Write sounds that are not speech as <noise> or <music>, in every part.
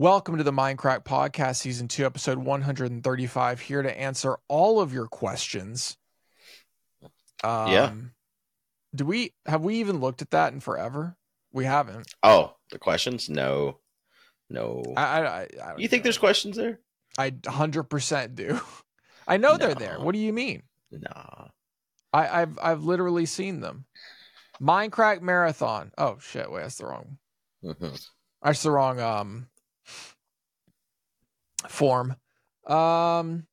Welcome to the Mindcrack Podcast, Season 2, Episode 135. Here to answer all of your questions. Um, Yeah. Do we have we even looked at that in forever? We haven't. Oh, the questions? No, no. I, I, I, you think know. there's questions there? I 100% do. <laughs> I know they're there. What do you mean? Nah. I, I've I've literally seen them. Mindcrack Marathon. Oh shit! Wait, that's the wrong. Mhm. That's the wrong um form. Um,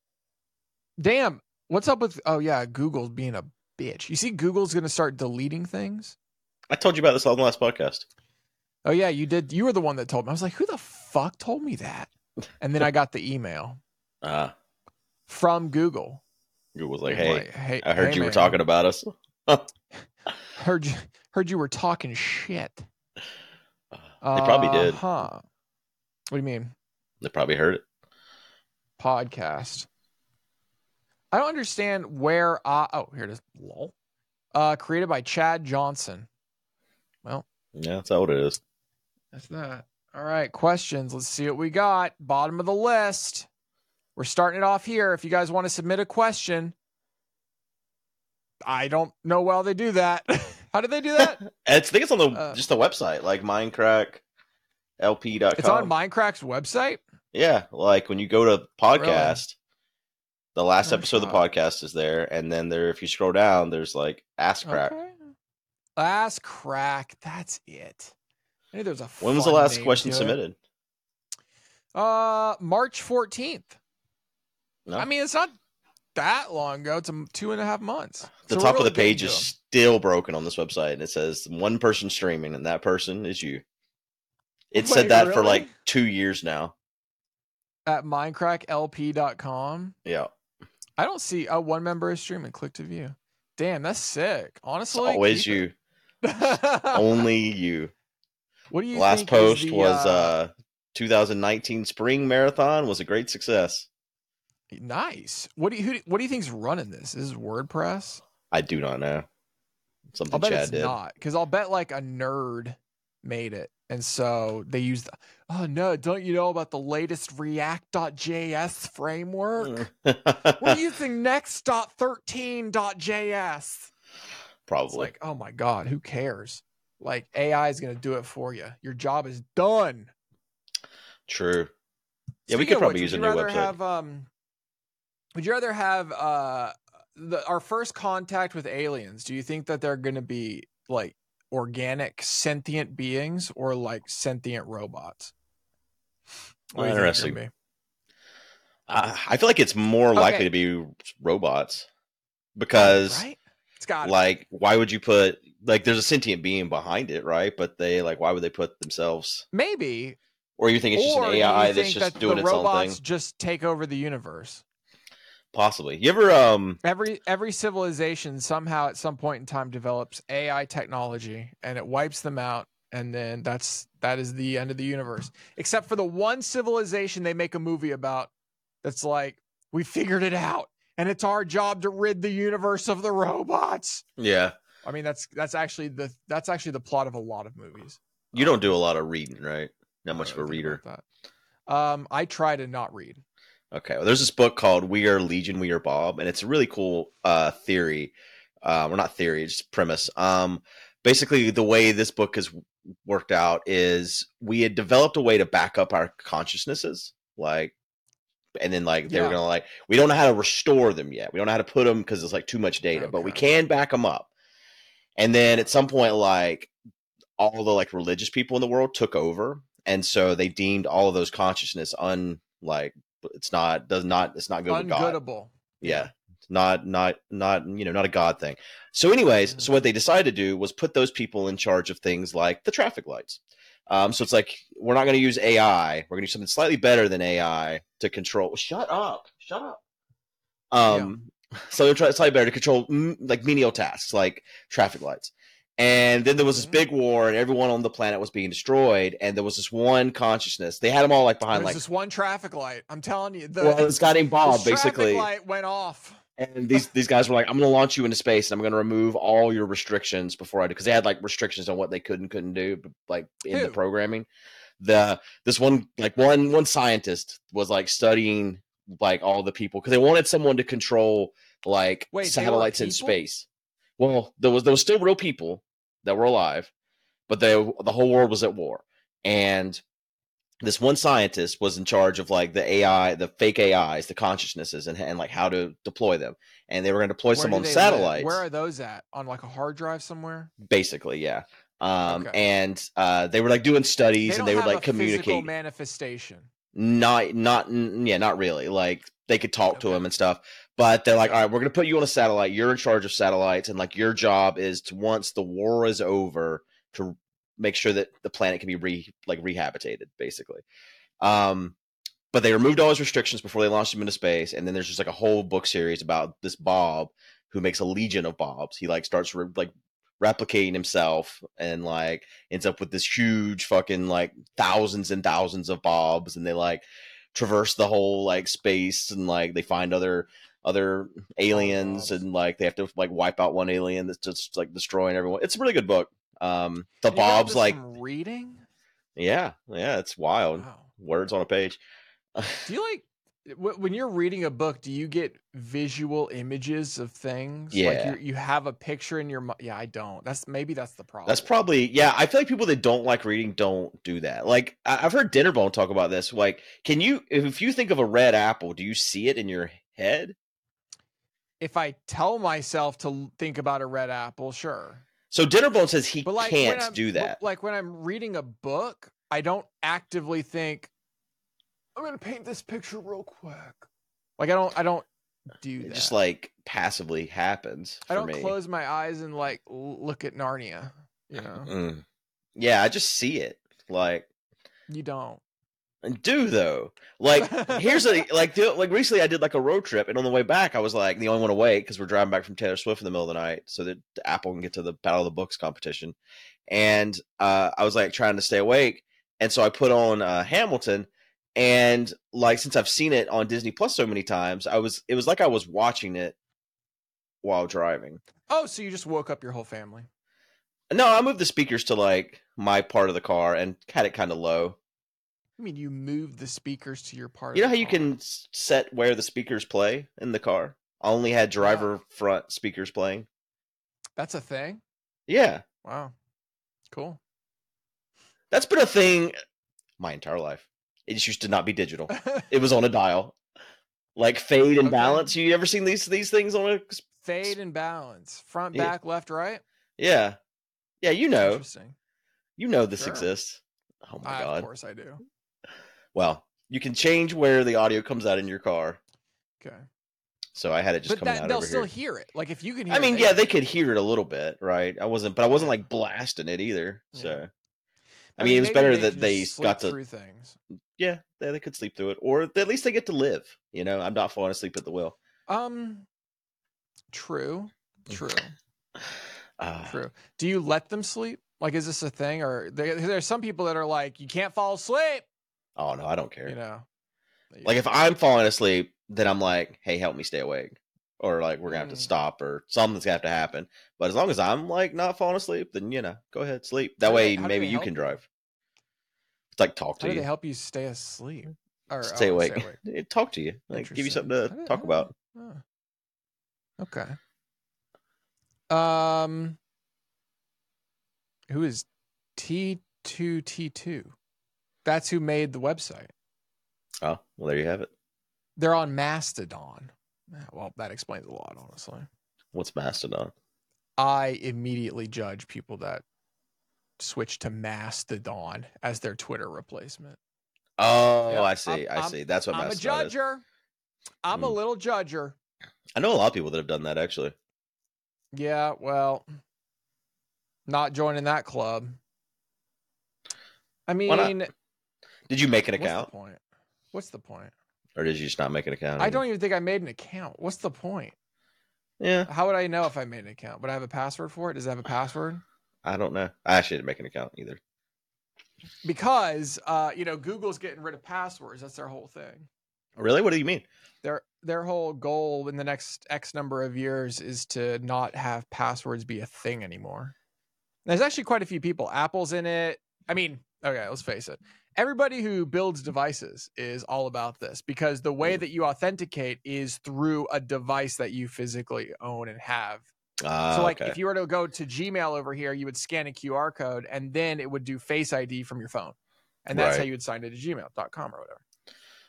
damn. What's up with? Oh yeah, Google's being a bitch. You see, Google's gonna start deleting things. I told you about this on the last podcast. Oh yeah, you did. You were the one that told me. I was like, who the fuck told me that? And then I got the email Uh, <laughs> from Google. Google's like, hey, hey, I heard hey, you were talking about us. <laughs> Heard you. Heard you were talking shit. they probably did. Huh. What do you mean? They probably heard it. Podcast. I don't understand where. Uh, oh, here it is. Lol. Uh, created by Chad Johnson. Well, Yeah, that's how it is. that's that. All right, questions. Let's see what we got. Bottom of the list. We're starting it off here. If you guys want to submit a question, I don't know why they do that. <laughs> How do they do that? <laughs> I think it's on the Uh, just the website, like mindcracklp.com. it's on Mindcrack's website. Yeah, like when you go to podcast, the last Oh, episode of the podcast is there, and then there, if you scroll down, there's like ass Crack. Okay. Last crack. That's it. I knew there was a. When was the last question submitted? Uh, March fourteenth. No, I mean, it's not that long ago. It's two and a half months. the So top of the page is still broken on this website, and it says one person streaming, and that person is you. It Wait, said that for like two years now. At mindcracklp.com. Yeah, I don't see a one member is streaming. Click to view. Damn, that's sick. it's Honestly, always you, <laughs> only you. what do you Last post the, was uh 2019 spring marathon was a great success. nice. What do you who, what do you think's running this? Is this WordPress? I do not know. Something I'll bet Chad it's did. not because I'll bet like a nerd made it, and so they used. Oh no! Don't you know about the latest React.js framework? We're <laughs> using next.13.js. It's Probably. like, oh my god, who cares? Like AI is gonna do it for you. Your job is done. True. Yeah, we could probably which, use a new website. Have, um, would you rather have uh, the our first contact with aliens? Do you think that they're gonna be like organic sentient beings or like sentient robots? What do you think Interesting. I, I feel like it's more Okay. likely to be robots because, right? It's got like, why would you put like there's a sentient being behind it, right? But they like, why would they put themselves? maybe Or you think it's just or an AI that's just that doing the its own robots thing? just take over the universe. Possibly. You ever um? Every every civilization somehow at some point in time develops AI technology and it wipes them out and then that's that is the end of the universe. Except for the one civilization they make a movie about that's like we figured it out and it's our job to rid the universe of the robots. Yeah. I mean that's that's actually the that's actually the plot of a lot of movies. You don't do a lot of reading, right? Not much of a reader. Um, I try to not read. Okay. Well, there's this book called We Are Legion, We Are Bob, and it's a really cool uh, theory. Uh, well, not theory, it's premise. Um, basically, the way this book has worked out is we had developed a way to back up our consciousnesses, like, and then like they were gonna like we don't know how to restore them yet. We don't know how to put them because it's like too much data, but we can back them up. And then at some point, like all the like religious people in the world took over, and so they deemed all of those consciousness un like it's not does not it's not good with God. Yeah. Not not not you know not a God thing. So, anyways, so what they decided to do was put those people in charge of things like the traffic lights. Um, so it's like we're not going to use AI. We're going to do something slightly better than AI to control. Shut up! Shut up! Um, so they're trying slightly better to control like menial tasks like traffic lights. And then there was this Mhm. big war, and everyone on the planet was being destroyed. And there was this one consciousness. They had them all like behind There's like this one traffic light. I'm telling you, the well, this guy named Bob basically. light went off. And these these guys were like, I'm going to launch you into space, and I'm going to remove all your restrictions before I do, because they had like restrictions on what they could and couldn't do, but, like in the programming. the this one like one one scientist was like studying like all the people because they wanted someone to control like Wait, satellites in space. Well, there was there was still real people that were alive, but they the whole world was at war, and this one scientist was in charge of like the AI, the fake AIs, the consciousnesses, and, and like how to deploy them. And they were going to deploy Where some on they live? satellites Where are those at? On like a hard drive somewhere? basically yeah um Okay. and uh they were like doing studies They and they would like communicate manifestation. not not yeah not really like they could talk to him and stuff but they're like all right we're gonna put you on a satellite. You're in charge of satellites and like your job is to once the war is over to make sure that the planet can be re like rehabilitated, basically. Um but they removed all his restrictions before they launched him into space and then there's just like a whole book series about this bob who makes a legion of bobs. He like starts re- like replicating himself and like ends up with this huge fucking like thousands and thousands of bobs and they like traverse the whole like space and like they find other other aliens and like they have to like wipe out one alien that's just like destroying everyone. It's a really good book. Um the you bobs like reading. yeah yeah it's wild. Wow. words on a page. Do you like when you're reading a book? Do you get visual images of things? like Yeah. you you have a picture in your mind. Yeah, I don't. That's maybe that's the problem. That's probably yeah. I feel like people that don't like reading don't do that. Like I've heard Dinnerbone talk about this. Like, can you if you think of a red apple, do you see it in your head? if I tell myself to think about a red apple, sure. So Dinnerbone says he like can't do that. Like when I'm reading a book, I don't actively think I'm gonna paint this picture real quick. Like I don't I don't do It that. just like passively happens for I don't me. close my eyes and like look at Narnia. You know, Mm. Yeah, I just see it. Like you don't. and do though. Like here's a <laughs> like the, like recently I did like a road trip and on the way back I was like the only one awake because we're driving back from Taylor Swift in the middle of the night so that Apple can get to the Battle of the Books competition, and uh, I was like trying to stay awake and so I put on uh, Hamilton and like since I've seen it on Disney Plus so many times I was it was like I was watching it while driving. Oh, so you just woke up your whole family? No, I moved the speakers to like my part of the car and had it kind of low. I mean, you moved the speakers to your part. You know how you car. can set where the speakers play in the car? I only had driver front speakers playing. That's a thing. Yeah, Wow, cool. that's been a thing my entire life. It just used to not be digital. <laughs> It was on a dial, like fade and Okay. balance. You ever seen these these things on a? Fade and balance, front, Yeah. back, left, right. Yeah, yeah. You know, Interesting. you know this Sure. exists. Oh my I, god. Of course, I do. Well, you can change where the audio comes out in your car. Okay, So I had it just but coming that, out they'll still here. hear it. Like if you can hear. I mean, they yeah, can they could hear it a little bit, right? I wasn't, but I wasn't like blasting it either. Yeah. So, I mean, it was better they that they got to, through things. Yeah, they, they could sleep through it, or at least they get to live. You know, I'm not falling asleep at the wheel. Um, true, true, Uh, <sighs> true. Do you let them sleep? Like, is this a thing, or there, there's some people that are like, you can't fall asleep. oh no, I don't care. You know, Like if I'm falling asleep, then I'm like, hey, help me stay awake, or like we're gonna have to Mm. stop, or something's gonna have to happen. But as long as I'm like not falling asleep, then you know, go ahead, sleep. That How way, they- how do maybe you help can drive. Like talk how to do you. they help you stay asleep or stay oh, awake. <laughs> It talk to you, like give you something to talk about. Oh. Okay. Um, who is T two T two? That's who made the website. Oh, well, there you have it. They're on Mastodon. Well, that explains a lot, honestly. What's Mastodon? I immediately judge people that switch to Mastodon as their Twitter replacement. Oh, Yeah, I see. I'm- I see. That's what I'm a Mastodon is. judger. I'm a Mm. little judger. I know a lot of people that have done that actually. Yeah, well, not joining that club. I mean, Did you make an what's the account, point? What's the point? or did you just not make an account? I don't even think I made an account. What's the point? Yeah, How would I know if I made an account? Would I have a password for it? Does it have a password? I don't know. I actually didn't make an account either. Because uh, you know, Google's getting rid of passwords. That's their whole thing. Really? What do you mean? Their their whole goal in the next X number of years is to not have passwords be a thing anymore. There's actually quite a few people. Apple's in it. I mean, okay, let's face it. everybody who builds devices is all about this because the way Mm. that you authenticate is through a device that you physically own and have. Ah, so like okay. if you were to go to Gmail over here, you would scan a QR code and then it would do Face ID from your phone. And that's how you would sign into gmail.com or whatever.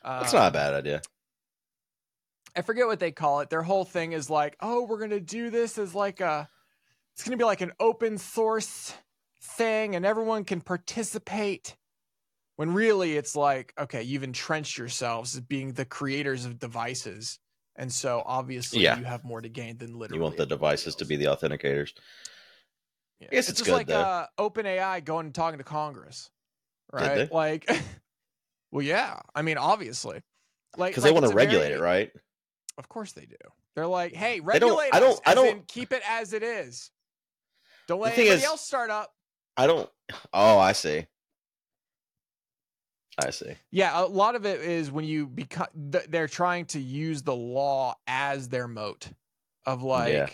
That's Um, not a bad idea. I forget what they call it. Their whole thing is like, oh, we're gonna do this as like a, it's gonna be like an open source thing, and everyone can participate. When really, it's like, okay, you've entrenched yourselves as being the creators of devices, and so obviously Yeah. you have more to gain than literally. You want the devices to be the authenticators. Yeah. I guess it's it's just good, like though. uh, OpenAI going and talking to Congress, right? Like, <laughs> well, yeah. I mean, obviously, like Because like they want to regulate very- it, right? Of course they do. They're like, hey, don't- regulate I don't-. I don't- in keep it as it is. Don't let anybody is- else start up. I don't. Oh, I see. I see. Yeah, a lot of it is when you become they're trying to use the law as their moat of like, Yeah.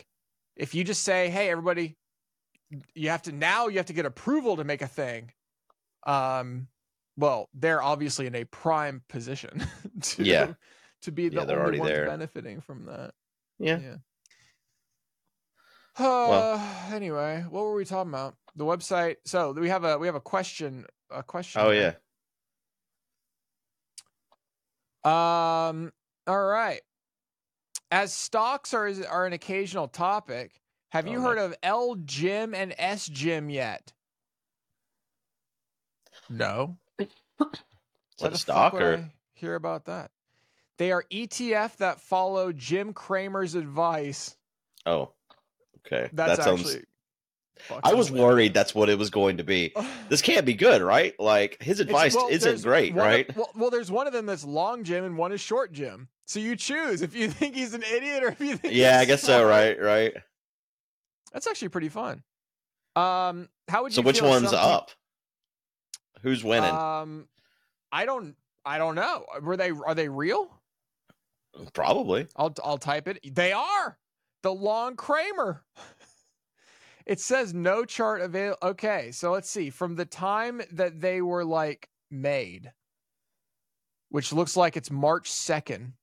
if you just say, hey, everybody, you have to now you have to get approval to make a thing. Um, well, they're obviously in a prime position <laughs> to Yeah. to be the Yeah, they're only ones there. benefiting from that. Yeah. Yeah. Uh, <sighs> anyway, what were we talking about? The website. So we have a we have a question. A question. Oh yeah. Um. All right. As stocks are are an occasional topic, have you Oh, no. heard of L Gym and S Gym yet? No. That a stock or? I hear about that? They are ETF that follow Jim Cramer's advice. Oh, okay. That's that sounds. actually. I was worried that's what it was going to be. <sighs> This can't be good, right? Like his advice well, isn't great, one right? well, well, there's one of them that's long Jim and one is short Jim. So you choose if you <laughs> think he's an idiot or if you think. Yeah, I guess so, right? Right. That's actually pretty fun. Um, how would you? So which one's some peop- up? Who's winning? Um, I don't. I don't know. Were they? Are they real? Probably. I'll I'll type it. They are the long Cramer. <laughs> it says no chart available. Okay, so let's see. From the time that they were like made, which looks like it's March second.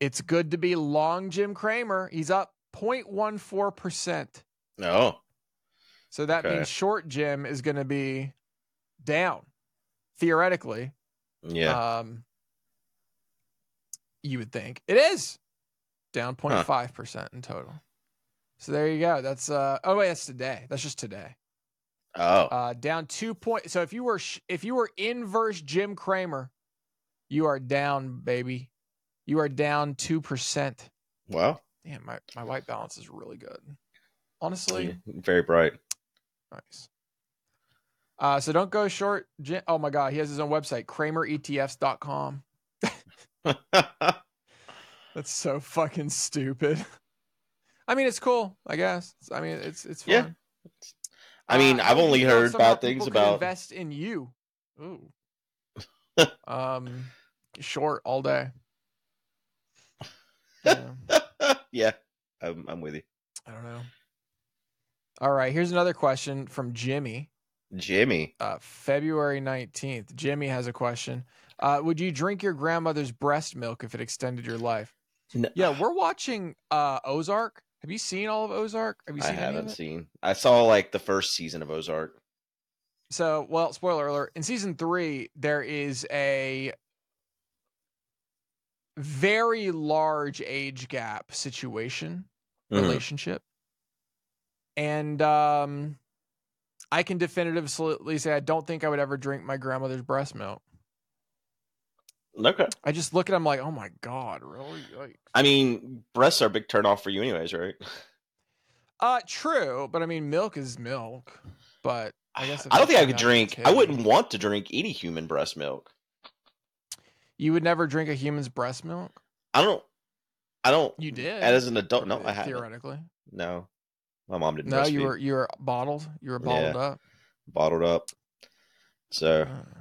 It's good to be long Jim Cramer. He's up 0.14 percent. No. So that Okay. means short Jim is going to be down theoretically. Yeah. Um, you would think it is down 0.5 percent in total. So there you go. That's uh oh wait, that's today. That's just today. oh. Uh, down two point. So if you were sh- if you were inverse Jim Cramer, you are down, baby. You are down two percent. well. Damn, my my white balance is really good. Honestly, yeah, Very bright. Nice. Uh, so don't go short. Jim- Oh my God, he has his own website, CramerETFs.com. <laughs> <laughs> That's so fucking stupid. I mean, it's cool, I guess. I mean, it's it's fun. Yeah. I mean, Uh, I've only you feel if heard bad things about. invest in you. Ooh. <laughs> um, short all day. <laughs> Yeah, yeah, I'm, I'm with you, I don't know. All right, here's another question from Jimmy. Jimmy. uh, February 19th. Jimmy has a question. Uh, would you drink your grandmother's breast milk if it extended your life? No, Yeah, we're watching uh, Ozark. Have you seen all of Ozark? Have you I seen of haven't seen. I saw like the first season of Ozark. So, well, spoiler alert. In season three, there is a very large age gap situation Mhm. relationship, and um, I can definitively say I don't think I would ever drink my grandmother's breast milk. Okay. I just look at him like, oh my god, really? Like, I mean, breasts are a big turn off for you, anyways, right? uh, true, but I mean, milk is milk. But I guess <sighs> I don't think I could drink. I wouldn't want to drink any human breast milk. You would never drink a human's breast milk. I don't. I don't. You did. As an adult, no, I haven't. Theoretically, No, my mom didn't. no. You were you were bottled. You were bottled up. bottled up. So Uh,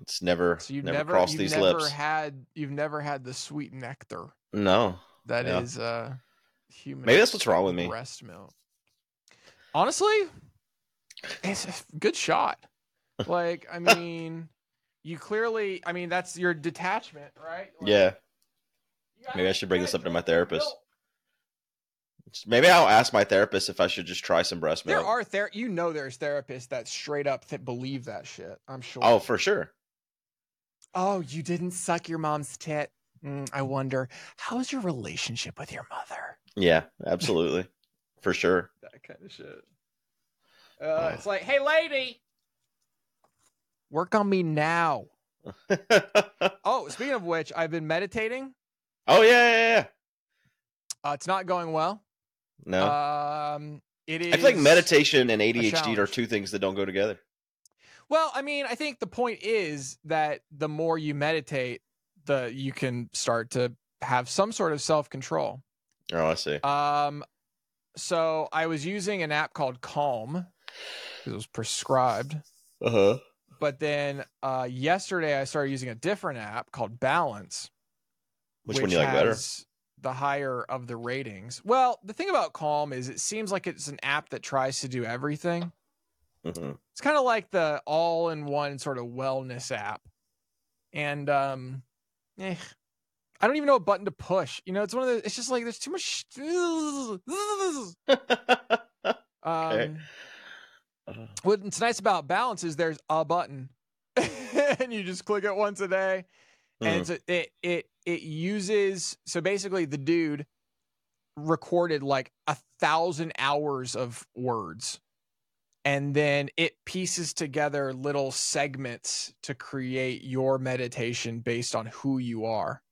it's never, so you've never, never, crossed you've these never lips. had you've never had the sweet nectar no, that Yeah. is uh human. maybe that's what's wrong with me. breast milk. Honestly, it's a good shot. <laughs> like, I mean, you clearly, I mean, that's your detachment, right? Like, Yeah. Maybe I should bring this up to my therapist. Maybe I'll ask my therapist if I should just try some breast milk. There are ther- you know, there's therapists that straight up th- believe that shit. I'm sure. Oh, for sure. Oh, you didn't suck your mom's tit. Mm, I wonder how's your relationship with your mother. Yeah, absolutely. <laughs> for sure. That kind of shit. Uh, It's like, hey, lady, work on me now. <laughs> Oh, speaking of which, I've been meditating. oh yeah, yeah, yeah. Uh, it's not going well. No. Um, it is. I feel like meditation and ADHD are two things that don't go together. Well, I mean, I think the point is that the more you meditate, the you can start to have some sort of self control. Oh, I see. Um, so I was using an app called Calm because it was prescribed. Uh huh. But then uh, yesterday I started using a different app called Balance, Which, one do you like better? The higher of the ratings. Well, the thing about Calm is it seems like it's an app that tries to do everything. Hmm It's kind of like the all-in-one sort of wellness app, and um, eh, I don't even know what button to push. You know, it's one of the. It's just like there's too much. <laughs> Um, Uh, what's nice about balance is there's a button <laughs> and you just click it once a day and it's a, it it it uses so basically the dude recorded like a thousand hours of words and then it pieces together little segments to create your meditation based on who you are.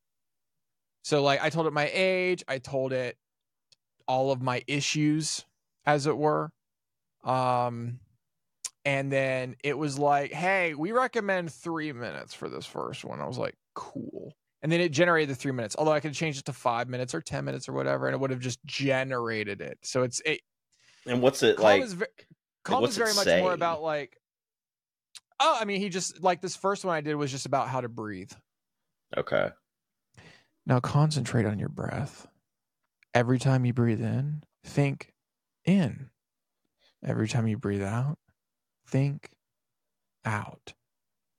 So like i told it my age i told it all of my issues as it were. Um and then it was like hey we recommend three minutes for this first one. I was like cool. And then it generated the three minutes although i could change it to five minutes or ten minutes or whatever and it would have just generated it. So it's it and what's it calm like? Is, ve- calm what's is very much say? more about like oh i mean he just like this first one i did was just about how to breathe. Okay. now concentrate on your breath. Every time you breathe in think in. Every time you breathe out think out.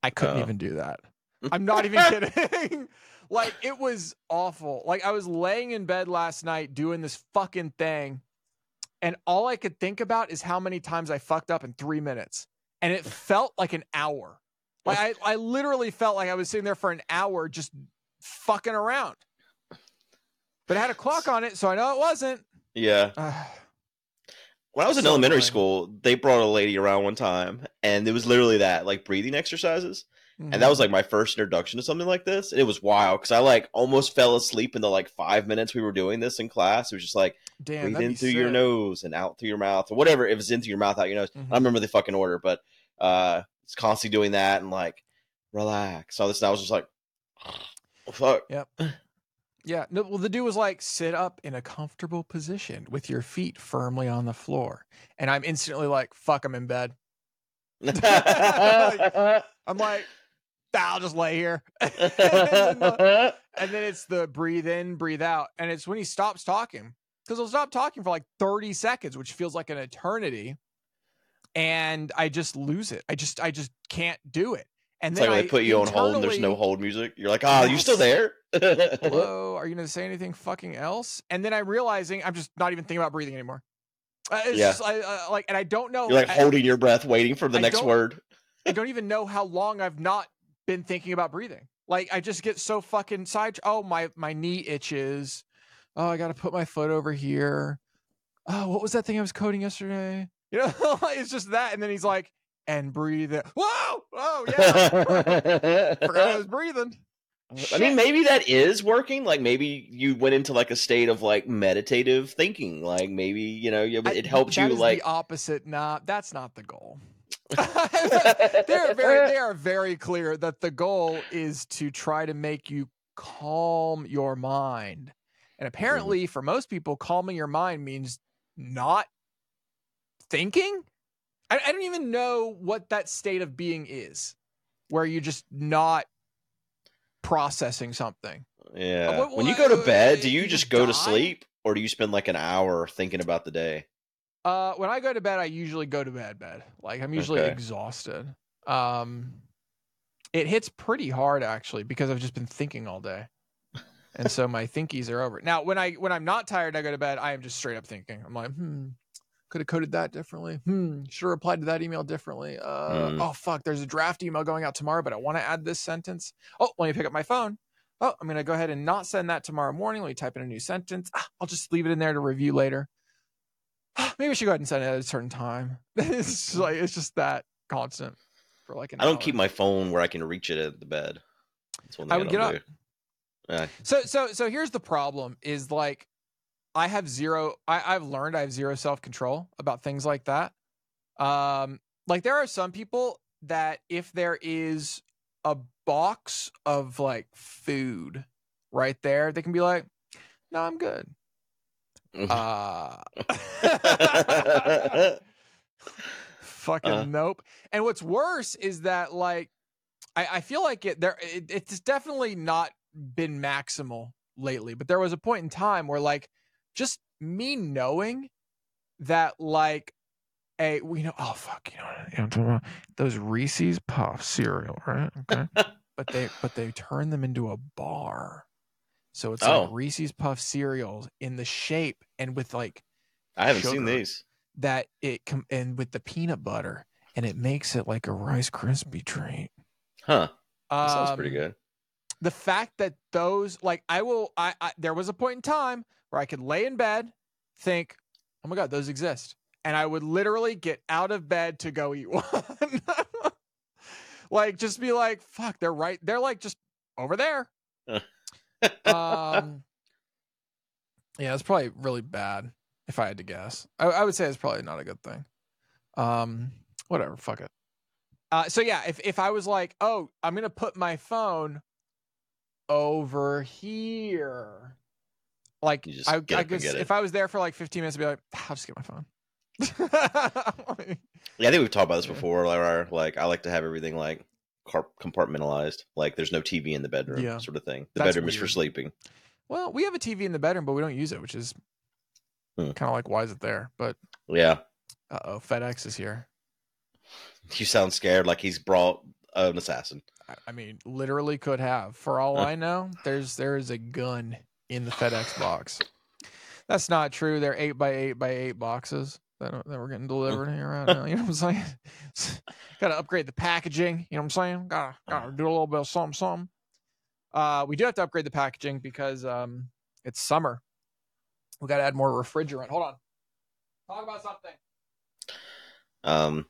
I couldn't Oh. even do that. <laughs> I'm not even kidding. <laughs> Like it was awful. Like i was laying in bed last night doing this fucking thing and all i could think about is how many times i fucked up in three minutes and it felt like an hour like I, I literally felt like i was sitting there for an hour just fucking around but it had a clock on it so i know it wasn't Yeah. uh, <sighs> When I was in So elementary annoying. school, they brought a lady around one time, and it was literally that, like breathing exercises. Mm-hmm. And that was like my first introduction to something like this. And it was wild because I like almost fell asleep in the like five minutes we were doing this in class. It was just like Damn, breathe in through your nose and out through your mouth or whatever. If it's in through your mouth, out your nose. Mhm. I don't remember the fucking order, but uh it's constantly doing that and like relax. All this and I was just like <sighs> oh, fuck. Yep. <sighs> Yeah. No, well, the dude was like, sit up in a comfortable position with your feet firmly on the floor. And I'm instantly like, fuck, I'm in bed. <laughs> I'm like, "Ah, I'll just lay here. <laughs> and, then the- and then it's the breathe in, breathe out. And it's when he stops talking, because he'll stop talking for like 30 seconds, which feels like an eternity. And I just lose it. I just, I just can't do it. And It's then like I they put you on hold and there's no hold music. You're like, ah, oh, you still there? <laughs> hello are you gonna say anything fucking else and then i'm realizing i'm just not even thinking about breathing anymore uh, it's Yeah. just I, uh, like and i don't know You're like I, holding your breath, waiting for the I next word. I <laughs> don't even know how long i've not been thinking about breathing like i just get so fucking side oh my my knee itches oh i gotta put my foot over here oh what was that thing i was coding yesterday <laughs> you know it's just that and then he's like and breathe it whoa oh yeah forgot i was breathing <laughs> I mean, maybe that is working. Like maybe you went into like a state of like meditative thinking. Like maybe you know it helped you like. the opposite. Nah, that's not the goal. <laughs> they're very they are very clear that the goal is to try to make you calm your mind. And apparently for most people calming your mind means not thinking. I, I don't even know what that state of being is where you're just not processing something. yeah. what- when you go to bed, do you you just go to sleep, or do you spend like an hour thinking about the day? Uh when I go to bed I usually go to bed bed. Like I'm usually Okay. exhausted. Um, it hits pretty hard actually because I've just been thinking all day, and so my thinkies are over. Now, when I when I'm not tired, I go to bed. I am just straight up thinking. I'm like, hmm, could have coded that differently. Hmm, should have replied to that email differently. Uh, Mm. oh fuck, there's a draft email going out tomorrow, but I want to add this sentence. Oh, let me pick up my phone. Oh, I'm gonna go ahead and not send that tomorrow morning. Let me type in a new sentence. Ah, I'll just leave it in there to review later. Ah, Maybe I should go ahead and send it at a certain time. <laughs> it's just like it's just that constant for like an I don't hour. keep my phone where I can reach it at the bed. That's one thing I I, would don't get up. So so so here's the problem is like I have zero I, I've learned I have zero self-control about things like that. Um like there are some people that if there is a box of like food right there, they can be like, no, I'm good. <laughs> Uh <laughs> fucking Uh. nope. And what's worse is that like I, I feel like it there it, it's definitely not been maximal lately, but there was a point in time where like just me knowing that like a we know oh fuck you know, what- you know what I'm talking about? those Reese's Puff cereal right okay <laughs> but they but they turn them into a bar so it's Oh. like Reese's Puff cereals in the shape and with like I haven't seen these. that it com- and with the peanut butter and it makes it like a Rice Krispie treat. Huh. That sounds pretty Um, good. The fact that those like I will I, I there was a point in time where I could lay in bed, think, oh my god, those exist, and I would literally get out of bed to go eat <laughs> one. <laughs> like just be like, fuck, they're right, they're like just over there. <laughs> um, yeah, it's probably really bad if I had to guess. I, I would say it's probably not a good thing. Um, whatever, fuck it. Uh, so yeah, if if I was like, oh, I'm gonna put my phone over here, like I, I guess if I was there for like 15 minutes, I'd be like, I'll just get my phone. <laughs> Yeah, I think we've talked about this before. Like, like I like to have everything like compartmentalized. Like there's no TV in the bedroom, Yeah. sort of thing. The That's bedroom is for sleeping. well, we have a TV in the bedroom, but we don't use it, which is Hmm. kind of like why is it there? But Yeah. uh oh, FedEx is here. You sound scared, like he's brought an assassin. I- mean, literally could have. For all I know, there's there is a gun in the FedEx box. That's not true. They're eight by eight by eight boxes that, that we're getting delivered here right now. You know what I'm saying? <laughs> Got to upgrade the packaging. You know what I'm saying? Got to got to do a little bit of something, something. Uh, we do have to upgrade the packaging because um, it's summer. We got to add more refrigerant. Hold on. Talk about something. Um,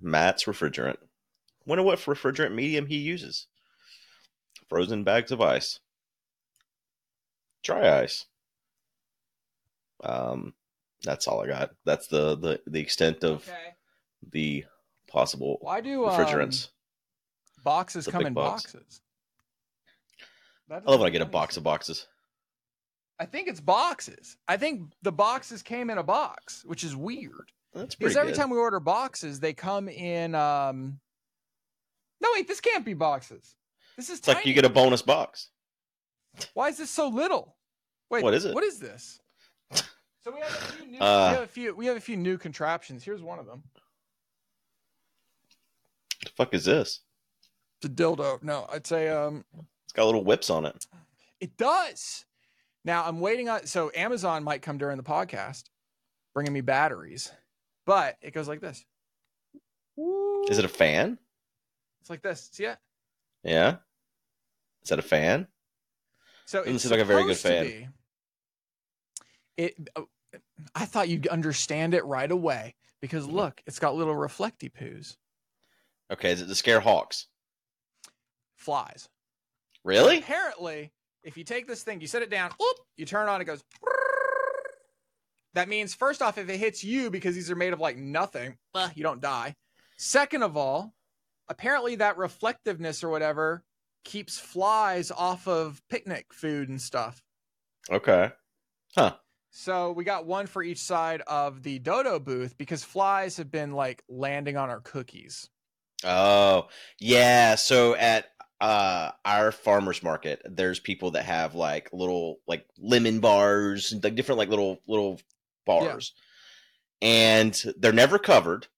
Matt's refrigerant. Wonder what refrigerant medium he uses. Frozen bags of ice. Dry ice. Um, that's all I got. That's the the, the extent of Okay. the possible Why do um, refrigerants. boxes The come in box. boxes? I love when I get a box of boxes. I think it's boxes. I think the boxes came in a box, which is weird. That's pretty Because every good. time we order boxes, they come in. um No, wait, this can't be boxes. This is it's like you get a bonus box. Why is this so little? Wait, What is it? What is this? <laughs> So we have a few new. Uh. we have a few. We have a few new contraptions. Here's one of them. the fuck is this? It's a dildo. No, I'd say um It's got little whips on it. It does. Now I'm waiting on so Amazon might come during the podcast, bringing me batteries, but it goes like this. Is it a fan? It's like this. See it? Yeah. Is that a fan? So Doesn't seem like a very good fan. It. oh, I thought you'd understand it right away because Mm-hmm. look, it's got little reflecty poos, Okay, is it to scare hawks? flies. Really? Apparently, if you take this thing, you set it down, whoop, you turn it on, it goes. That means first off, if it hits you because these are made of like nothing, you don't die. Second of all, apparently that reflectiveness or whatever keeps flies off of picnic food and stuff. Okay. Huh. So we got one for each side of the dodo booth because flies have been like landing on our cookies. Oh, yeah. So at uh our farmers market, there's people that have like little like lemon bars, like different like little little bars. And they're never covered.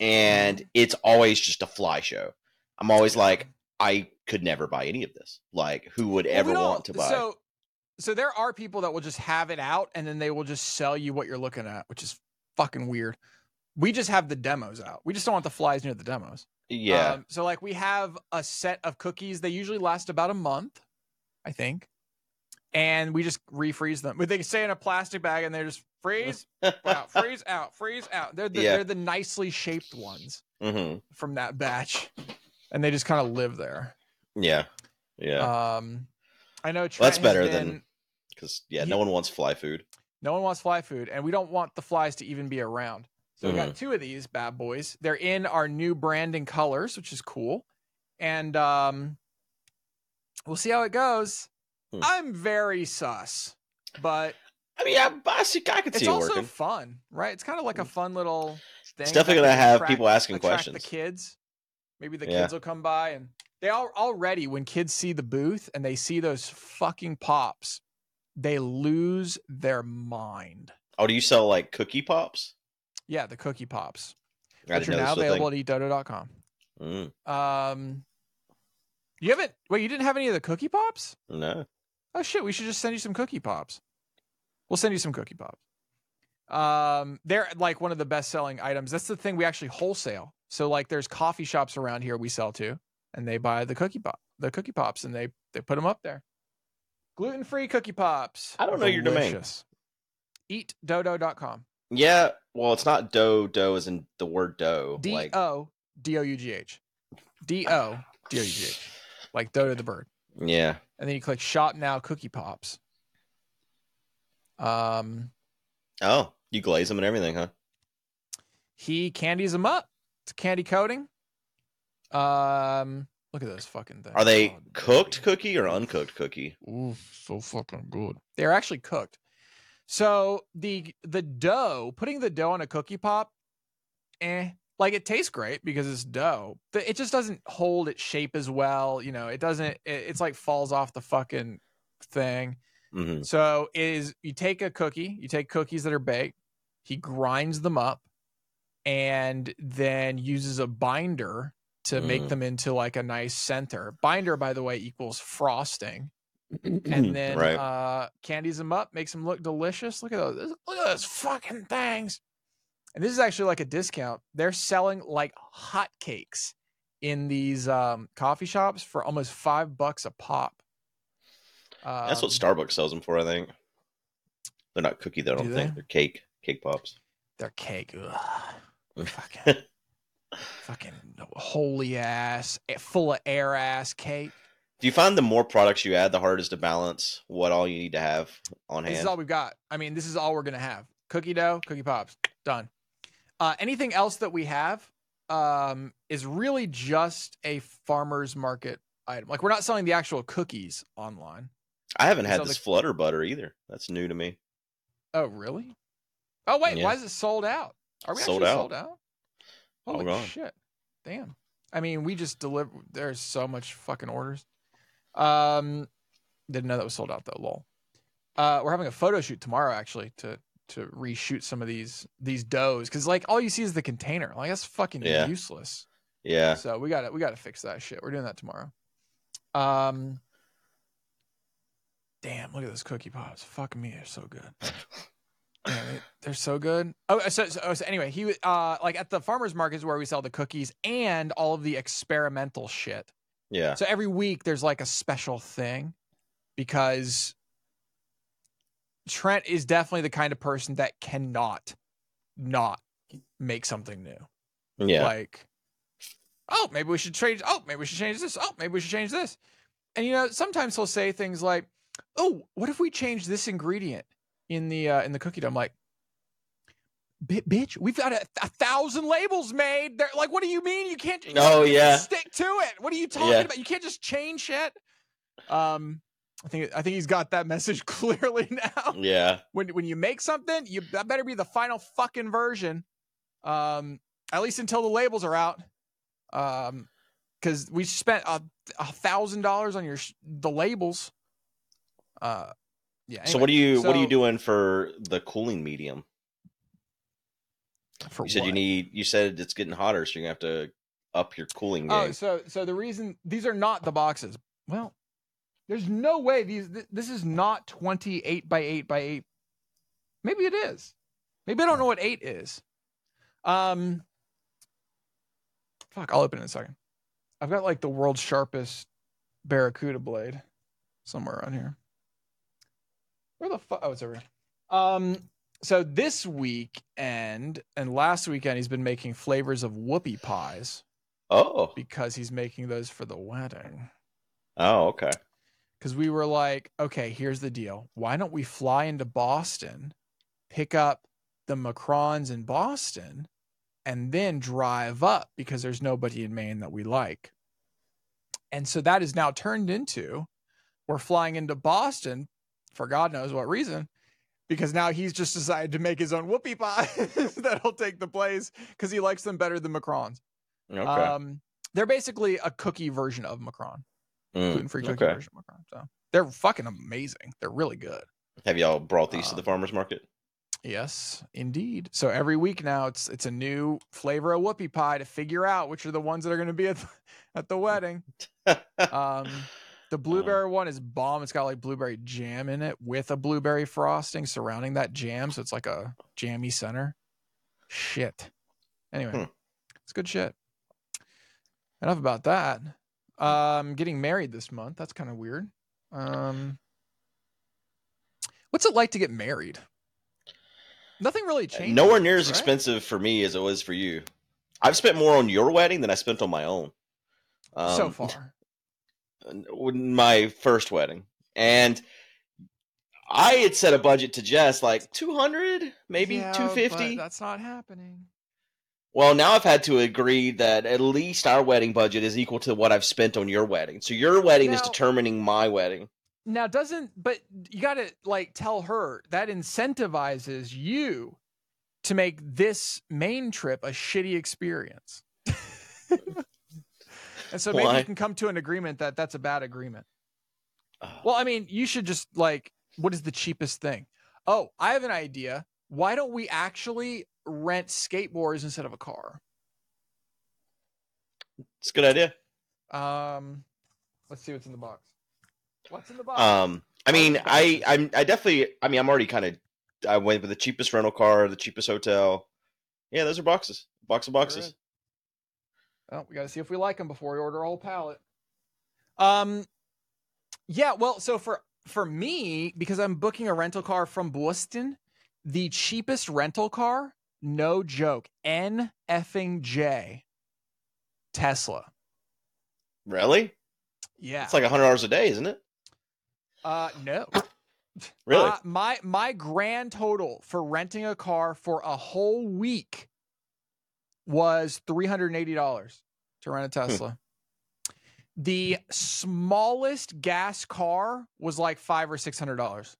And it's always just a fly show. I'm always like, I could never buy any of this. Like, who would Well, ever we want to buy? So, so there are people that will just have it out and then they will just sell you what you're looking at, which is fucking weird. We just have the demos out. We just don't want the flies near the demos. yeah, Um, so like we have a set of cookies. They usually last about a month, I think, and we just refreeze them. But they stay in a plastic bag and they're just freeze <laughs> out, freeze out, freeze out. They're the, Yeah. they're the nicely shaped ones hmm from that batch, and they just kind of live there. yeah, yeah. Um, I know Trent that's better been- than- Because yeah, no one wants fly food. No one wants fly food, and we don't want the flies to even be around. So we Mm-hmm. got two of these bad boys. They're in our new branding colors, which is cool. And um we'll see how it goes. Hmm. I'm very sus, but I mean, yeah, I, see, I could it's see it also working. fun, right? It's kind of like a fun little thing. It's definitely gonna have attract- people asking questions. The kids, maybe the Yeah. kids will come by and they all already when kids see the booth and they see those fucking pops, they lose their mind. Oh, do you sell like cookie pops? Yeah, the cookie pops. I which are now this was a available at eatdodough.com. thing. Um, you haven't wait. You didn't have any of the cookie pops? Mm, no. Oh shit! We should just send you some cookie pops. We'll send you some cookie pops. Um, they're like one of the best selling items. That's the thing we actually wholesale. So like, there's coffee shops around here we sell to, and they buy the cookie pop, the cookie pops, and they they put them up there. Gluten free cookie pops. I don't know your domain. Eatdodough.com. Yeah, well, it's not dough. Dough is in the word dough. D O D O U G H. D O D O U G H. Like Dodo the bird. Yeah. and then you click shop now cookie pops um Oh, you glaze them and everything, huh? he candies them up it's candy coating um look at those fucking things Are they Oh, cooked dude. cookie or uncooked cookie? Ooh, so fucking good they're actually cooked so the the dough putting the dough on a cookie pop eh like it tastes great because it's dough but it just doesn't hold its shape as well you know it doesn't it, it's like falls off the fucking thing hmm So is you take a cookie, you take cookies that are baked, he grinds them up and then uses a binder to make Mm. them into like a nice center. Binder, by the way, equals frosting. And <clears throat> then right. uh candies them up, makes them look delicious. Look at those. Look at those fucking things. And this is actually like a discount. They're selling like hotcakes in these um coffee shops for almost five bucks a pop. That's what Um, Starbucks sells them for, I think. They're not cookie though. I Do don't think they? they're cake. Cake pops. They're cake. <laughs> Fucking, fucking holy ass, eh, full of air ass cake. Do you find the more products you add, the harder it is to balance what all you need to have on hand? This is all we've got. I mean, this is all we're gonna have. Cookie dough, cookie pops, done. Uh, anything else that we have um, is really just a farmer's market item. Like we're not selling the actual cookies online. I haven't had this the- flutter butter either. That's new to me. Oh, really? Oh wait, Yeah. why is it sold out? Are we Sold actually out. sold out? Holy gone. shit! Damn. I mean, we just deliver. There's so much fucking orders. Um, didn't know that was sold out though. Lol. Uh, we're having a photo shoot tomorrow actually to to reshoot some of these these doughs because like all you see is the container. Like that's fucking Yeah. useless. Yeah. So we got to we got to fix that shit. We're doing that tomorrow. Um. Damn! Look at those cookie pops. Fuck me, they're so good. <laughs> Damn it, they're so good. Oh, so, so, so anyway, he uh like at the farmers markets where we sell the cookies and all of the experimental shit. Yeah. So every week there's like a special thing because Trent is definitely the kind of person that cannot not make something new. Yeah. Like, oh, maybe we should change. Oh, maybe we should change this. Oh, maybe we should change this. And you know, sometimes he'll say things like, "Oh, what if we change this ingredient in the uh, in the cookie dough?" I'm like, "Bi- "Bitch, we've got a, a thousand labels made. They're like, what do you mean you can't? you Oh, yeah. stick to it. What are you talking Yeah. about? You can't just change shit." Um, I think I think he's got that <laughs> message clearly now yeah. when when you make something, you that better be the final fucking version. Um, at least until the labels are out. Um, because we spent a a thousand dollars on your sh- the labels. Uh, yeah. so what are you what are you doing for the cooling medium? For You said you need. You said it's getting hotter, so you're gonna have to up your cooling game. Oh, so so the reason these are not the boxes. Well, there's no way these. Th- this is not 28 by 8 by 8. Maybe it is. Maybe I don't know what 8 is. Um Fuck, I'll open it in a second. I've got like the world's sharpest barracuda blade somewhere around here. Where the fuck? Oh, it's over here. Um so this weekend and last weekend he's been making flavors of whoopie pies oh, because he's making those for the wedding. oh, okay. Because we were like, okay, here's the deal. Why don't we fly into Boston, pick up the Macarons in Boston, and then drive up because there's nobody in Maine that we like. And so that is now turned into we're flying into Boston for God knows what reason. Because now he's just decided to make his own whoopie pies <laughs> that'll take the place because he likes them better than Macarons. Okay. Um, they're basically a cookie version of Macaron, Mm, gluten free cookie okay. version. So they're fucking amazing. They're really good. Have y'all brought these to the Um, farmers market? Yes, indeed. So every week now, it's it's a new flavor of whoopie pie to figure out which are the ones that are going to be at the, <laughs> at the wedding. <laughs> Um, the blueberry one is bomb. It's got like blueberry jam in it with a blueberry frosting surrounding that jam, so it's like a jammy center. Shit. Anyway, Hmm. it's good shit. Enough about that. Um, getting married this month. That's kind of weird. Um, what's it like to get married? Nothing really changed. Uh, Nowhere near as right? expensive for me as it was for you. I've spent more on your wedding than I spent on my own. Um, so far. <laughs> my first wedding, and I had set a budget to Jess like two hundred, maybe Yeah, two but. That's not happening. Well, now I've had to agree that at least our wedding budget is equal to what I've spent on your wedding. So your wedding is determining my wedding. Now doesn't but you got to like tell her that incentivizes you to make this Maine trip a shitty experience. <laughs> and so maybe Why? you can come to an agreement that that's a bad agreement. Oh. Well, I mean, you should just like what is the cheapest thing? Oh, I have an idea. Why don't we actually rent skateboards instead of a car? it's a good idea. Um let's see what's in the box. What's in the box? Um, I mean, I. I'm, I definitely, I mean, I'm already kind of, I went with the cheapest rental car, the cheapest hotel. Yeah, those are boxes, box of boxes. Oh, we got to see if we like them before we order a whole pallet. Um, yeah. Well, so for for me, because I'm booking a rental car from Boston, the cheapest rental car, no joke, N effing J, Tesla. Really? Yeah. It's like hundred dollars a day, isn't it? uh, no. <coughs> Really? Uh, my my grand total for renting a car for a whole week was three hundred and eighty dollars to rent a Tesla. The smallest gas car was like five or six hundred dollars.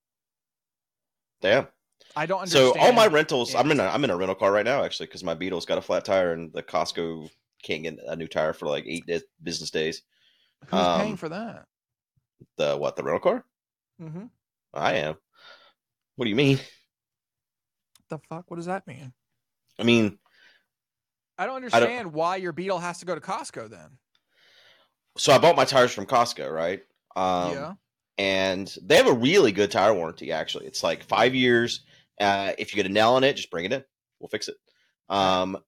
Damn. I don't understand. So all my rentals, I'm in a, I'm in a rental car right now actually because my Beetle's got a flat tire and the Costco can't get a new tire for like eight business days. Who's paying um, for that? The what? The rental car? Mm-hmm. I am. What do you mean? The fuck? What does that mean? I mean, I don't understand why your Beetle has to go to Costco then. so I bought my tires from Costco, right? Um, yeah. and they have a really good tire warranty. Actually, it's like five years. Uh, if you get a nail on it, just bring it in. We'll fix it. Um,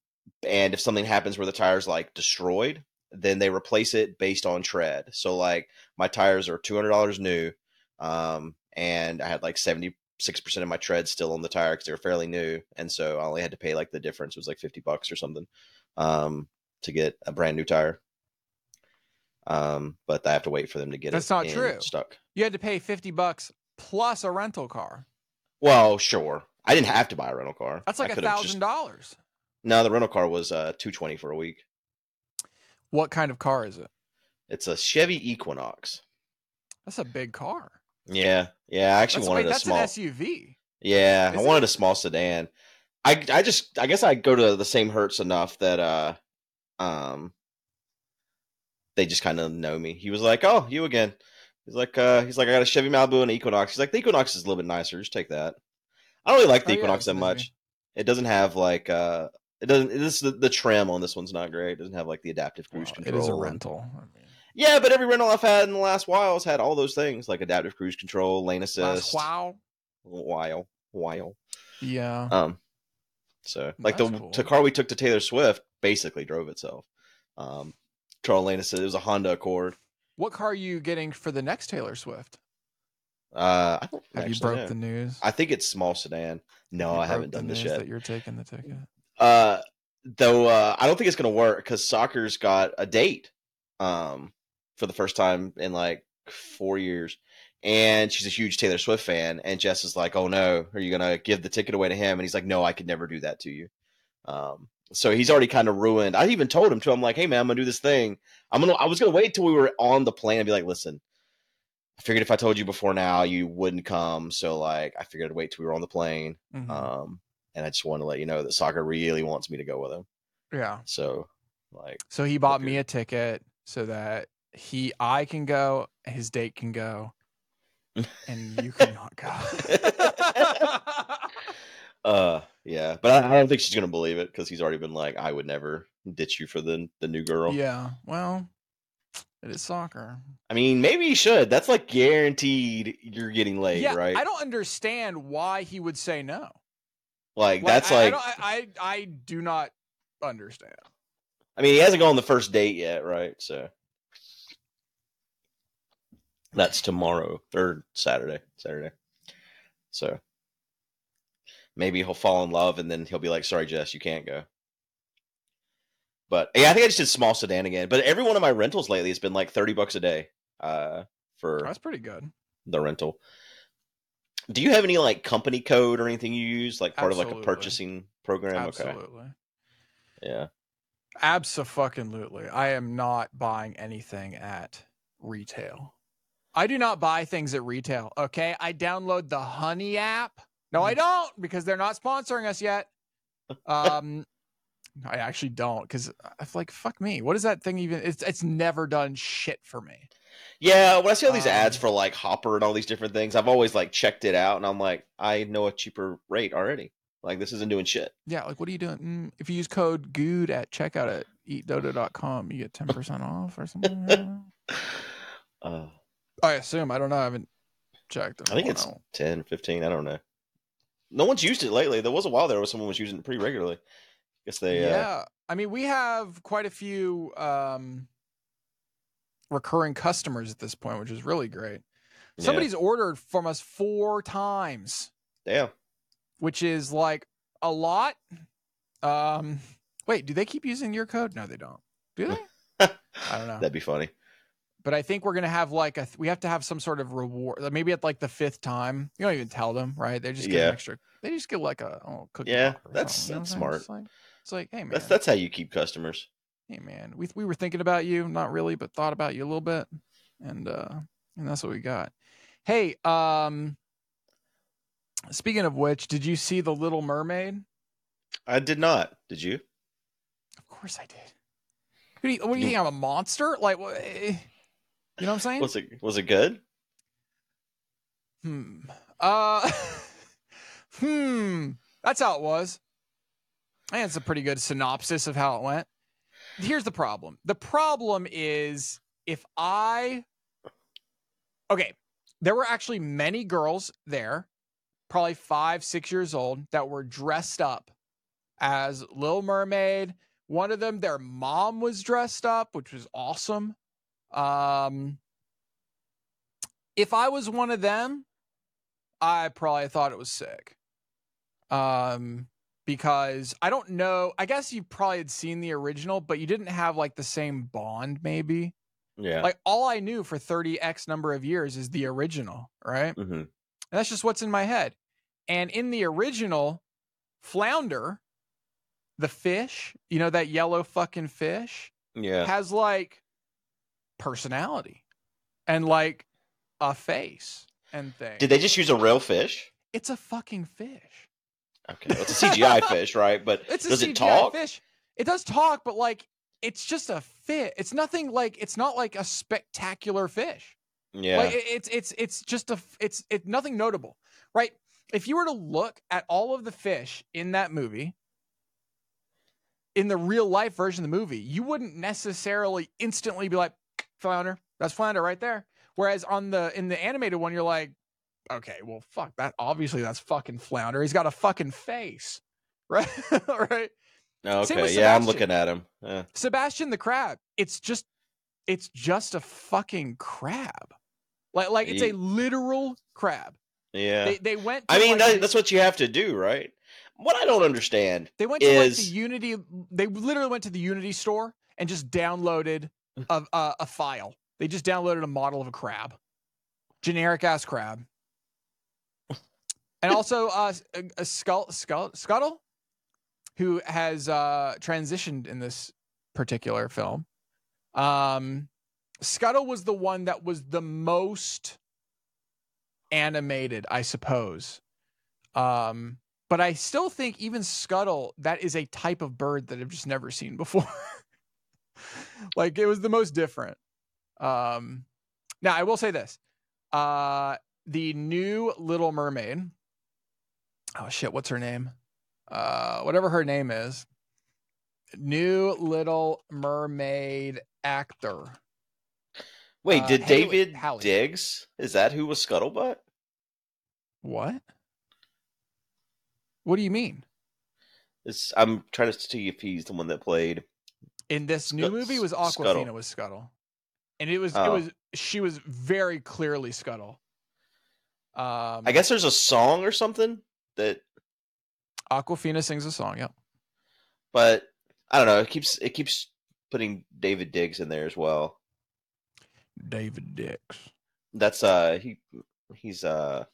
and if something happens where the tire's like destroyed, then they replace it based on tread. So like my tires are two hundred dollars new, um, and I had like seventy six percent of my tread still on the tire because they were fairly new, and so I only had to pay like the difference. Was like fifty bucks or something um, to get a brand new tire. Um, but I have to wait for them to get That's it That's not true. stock. You had to pay fifty bucks plus a rental car. Well, sure. I didn't have to buy a rental car. That's like a could've just- thousand dollars. No, the rental car was uh two twenty for a week. What kind of car is it? It's a Chevy Equinox. That's a big car. Yeah, yeah. I actually That's, wanted wait, a that's small. an SUV. Yeah, I wanted a small sedan. I I just I guess I go to the same Hertz enough that uh um they just kind of know me. He was like, "Oh, you again." He's like, uh, he's like, I got a Chevy Malibu and an Equinox. He's like, the Equinox is a little bit nicer. Just take that. I don't really like the Oh, Equinox it's that much. It doesn't have like uh It doesn't. This the, the trim on this one's not great. It doesn't have like the adaptive cruise Well, control. it is a rental. I mean, Yeah, but every rental I've had in the last while has had all those things like adaptive cruise control, lane last assist. wow. While, while. Yeah. Um, so like the That's cool. the car we took to Taylor Swift basically drove itself. Um, Charles Lane said it was a Honda Accord. What car are you getting for the next Taylor Swift? Uh, I don't Have you broke know. the news? I think it's small sedan. No, You I haven't done this yet. That you're taking the ticket. Uh, though uh, I don't think it's gonna work because soccer's got a date. Um, for the first time in like four years, and she's a huge Taylor Swift fan. And Jess is like, "Oh no, are you gonna give the ticket away to him?" And he's like, "No, I could never do that to you." Um, so he's already kind of ruined. I even told him to. I'm like, "Hey man, I'm gonna do this thing. I'm gonna. I was gonna wait till we were on the plane and be like, listen." I figured if I told you before now, you wouldn't come. So like, I figured I'd wait till we were on the plane. Mhm. Um, and I just want to let you know that soccer really wants me to go with him. yeah. So, like, So he bought Okay. me a ticket so that he, I can go, his date can go, and you <laughs> cannot go. <laughs> uh, yeah, but I, I don't think she's gonna believe it because he's already been like, I would never ditch you for the the new girl. yeah. Well, it is soccer. I mean, maybe he should. That's like guaranteed. You're getting laid, yeah. right? I don't understand why he would say no. like Like, that's I, like. don't- I, I, I do not understand. I mean, he hasn't gone on the first date yet, right? So that's tomorrow or Saturday. Saturday. So maybe he'll fall in love and then he'll be like, "Sorry, Jess, you can't go." But yeah, I think I just did small sedan again. But every one of my rentals lately has been like thirty bucks a day uh, for That's pretty good. the rental. Do you have any like company code or anything you use, like part of like a purchasing program? Okay, Absolutely. yeah. Absolutely. I am not buying anything at retail. I do not buy things at retail. Okay. I download the Honey app. No. I don't because they're not sponsoring us yet. Um, <laughs> I actually don't because I'm like, fuck me. What is that thing even? It's it's never done shit for me. Yeah, when I see all these ads Um, for like Hopper and all these different things, I've always like checked it out, and I'm like, I know a cheaper rate already. Like this isn't doing shit. Yeah. Like, what are you doing? Mm, if you use code GUUDE at checkout at eatdodough.com, you get 10% <laughs> off or something. <laughs> Uh, I assume. I don't know. I haven't checked. I think it's while. 10, 15, I don't know. No one's used it lately. There was a while there where someone was using it pretty regularly. I guess they. Uh, yeah i mean we have quite a few um recurring customers at this point which is really great yeah. somebody's ordered from us four times Damn. which is like a lot um wait do they keep using your code no they don't do they <laughs> i don't know That'd be funny. But i think we're gonna have like a we have to have some sort of reward maybe at like the fifth time you don't even tell them right they just get Yeah. an extra they just get like a oh, cookie Yeah, that's- that's what I'm saying? smart. It's like, it's like hey man That's that's how you keep customers. hey man, we we were thinking about you, not really, but thought about you a little bit, and uh, and that's what we got. Hey, um, speaking of which, did you see the Little Mermaid? I did not. Did you? Of course I did. What do you, what do you think? I'm a monster? Like, what? You know what I'm saying? Was it was it good? Hmm. Uh. <laughs> hmm. That's how it was. Think it's a pretty good synopsis of how it went. Here's the problem. The problem is if I. Okay. There were actually many girls there, probably five, six years old, that were dressed up as Little Mermaid. One of them, their mom was dressed up, which was awesome. Um, if I was one of them, I probably thought it was sick. Um, because I don't know. I guess you probably had seen the original, but you didn't have like the same bond, maybe. Yeah. Like all I knew for 30x number of years is the original, right? Mm-hmm. And that's just what's in my head. And in the original, Flounder, the fish, you know, that yellow fucking fish, Yeah. has like personality and like a face and things. Did they just use a real fish? It's a fucking fish. Okay, well, it's a CGI <laughs> fish, right? But It's a does CGI it talk? fish. It does talk, but like it's just a fish. It's nothing like it's not like a spectacular fish. Yeah. Like it- it's it's it's just a it's it's nothing notable, right? If you were to look at all of the fish in that movie, in the real life version of the movie, you wouldn't necessarily instantly be like, Flounder, that's Flounder right there. Whereas on the in the animated one, you're like, okay, well, fuck that. Obviously, that's fucking Flounder. He's got a fucking face, <laughs> right? right. Okay, yeah, I'm looking at him. Yeah. Sebastian the crab. It's just, it's just a fucking crab. Like, like it's a literal crab. yeah. They they went. I mean, like, that's what you have to do, right? What I don't understand. They went to like the Unity. They literally went to the Unity store and just downloaded a, a a file. They just downloaded a model of a crab, generic ass crab, and also uh, a, a skull, skull, scuttle, who has uh, transitioned in this particular film. Um, Scuttle was the one that was the most animated, I suppose. Um, but I still think even Scuttle, that is a type of bird that I've just never seen before. <laughs> like it was the most different. Um, now I will say this: uh, the new Little Mermaid. Oh shit! What's her name? Uh, whatever her name is. New Little Mermaid actor. Wait, Uh, did Haley- David Halle. Diggs? Is that who was Scuttlebutt? What? What do you mean? It's, I'm trying to see if he's the one that played. In this new movie was Awkwafina Scuttle. was Scuttle. And it was it Oh. was she was very clearly Scuttle. Um I guess there's a song or something that, Awkwafina sings a song, yep. but I don't know. It keeps it keeps putting David Diggs in there as well. David Diggs. That's uh he he's uh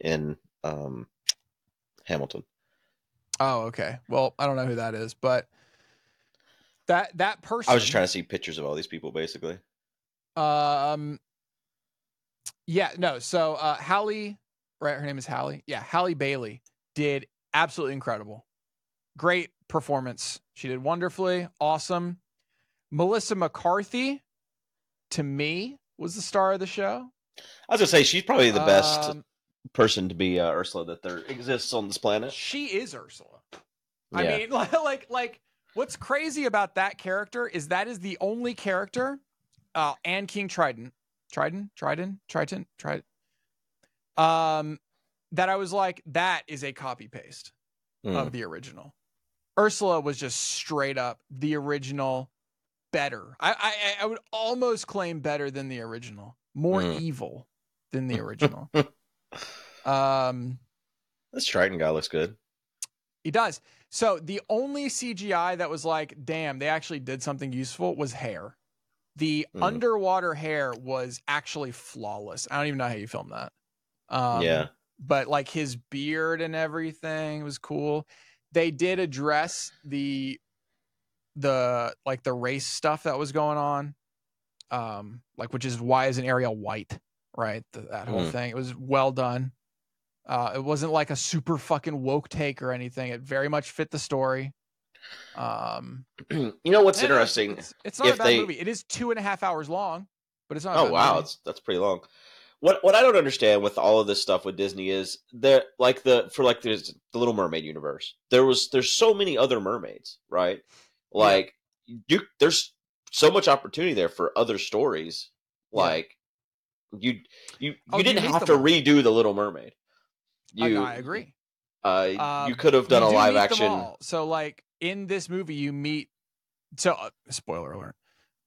in um Hamilton. Oh, okay. Well, I don't know who that is, but that that person I was just trying to see pictures of all these people, basically. Um. Yeah. No. So, uh, Halle, right? Her name is Halle. Yeah, Halle Bailey did absolutely incredible. Great performance. She did wonderfully. Awesome. Melissa McCarthy, to me, was the star of the show. I was gonna say she's probably the best Um, person to be uh, Ursula that there exists on this planet. she is Ursula. I Yeah. mean, <laughs> like, like, what's crazy about that character is that is the only character, uh, and King Trident, Trident, Trident, Trident, Trident, um, that I was like, that is a copy paste Hmm. of the original. Ursula was just straight up the original, better. I, I, I would almost claim better than the original, more Mm. evil than the original. <laughs> um. This Triton guy looks good. He does. So the only CGI that was like, damn, they actually did something useful was hair. The Mhm. underwater hair was actually flawless. I don't even know how you filmed that. Um, yeah. But like his beard and everything was cool. They did address the the like the race stuff that was going on. Um, like which is why is an Ariel white, right? The, that whole Mm. thing. It was well done. Uh, it wasn't like a super fucking woke take or anything. It very much fit the story. Um, <clears throat> you know what's interesting? It's, it's not a if bad they- movie. It is two and a half hours long, but it's not. a Oh wow, that's pretty long. What what I don't understand with all of this stuff with Disney is there like the for like there's the Little Mermaid universe. There was there's so many other mermaids, right? Like you there's so much opportunity there for other stories. Yeah. Like you you Oh, you didn't meet have to redo the Little Mermaid. I- You I agree. Uh, Um, you could have done a live action. So like in this movie, you meet. So uh, spoiler alert.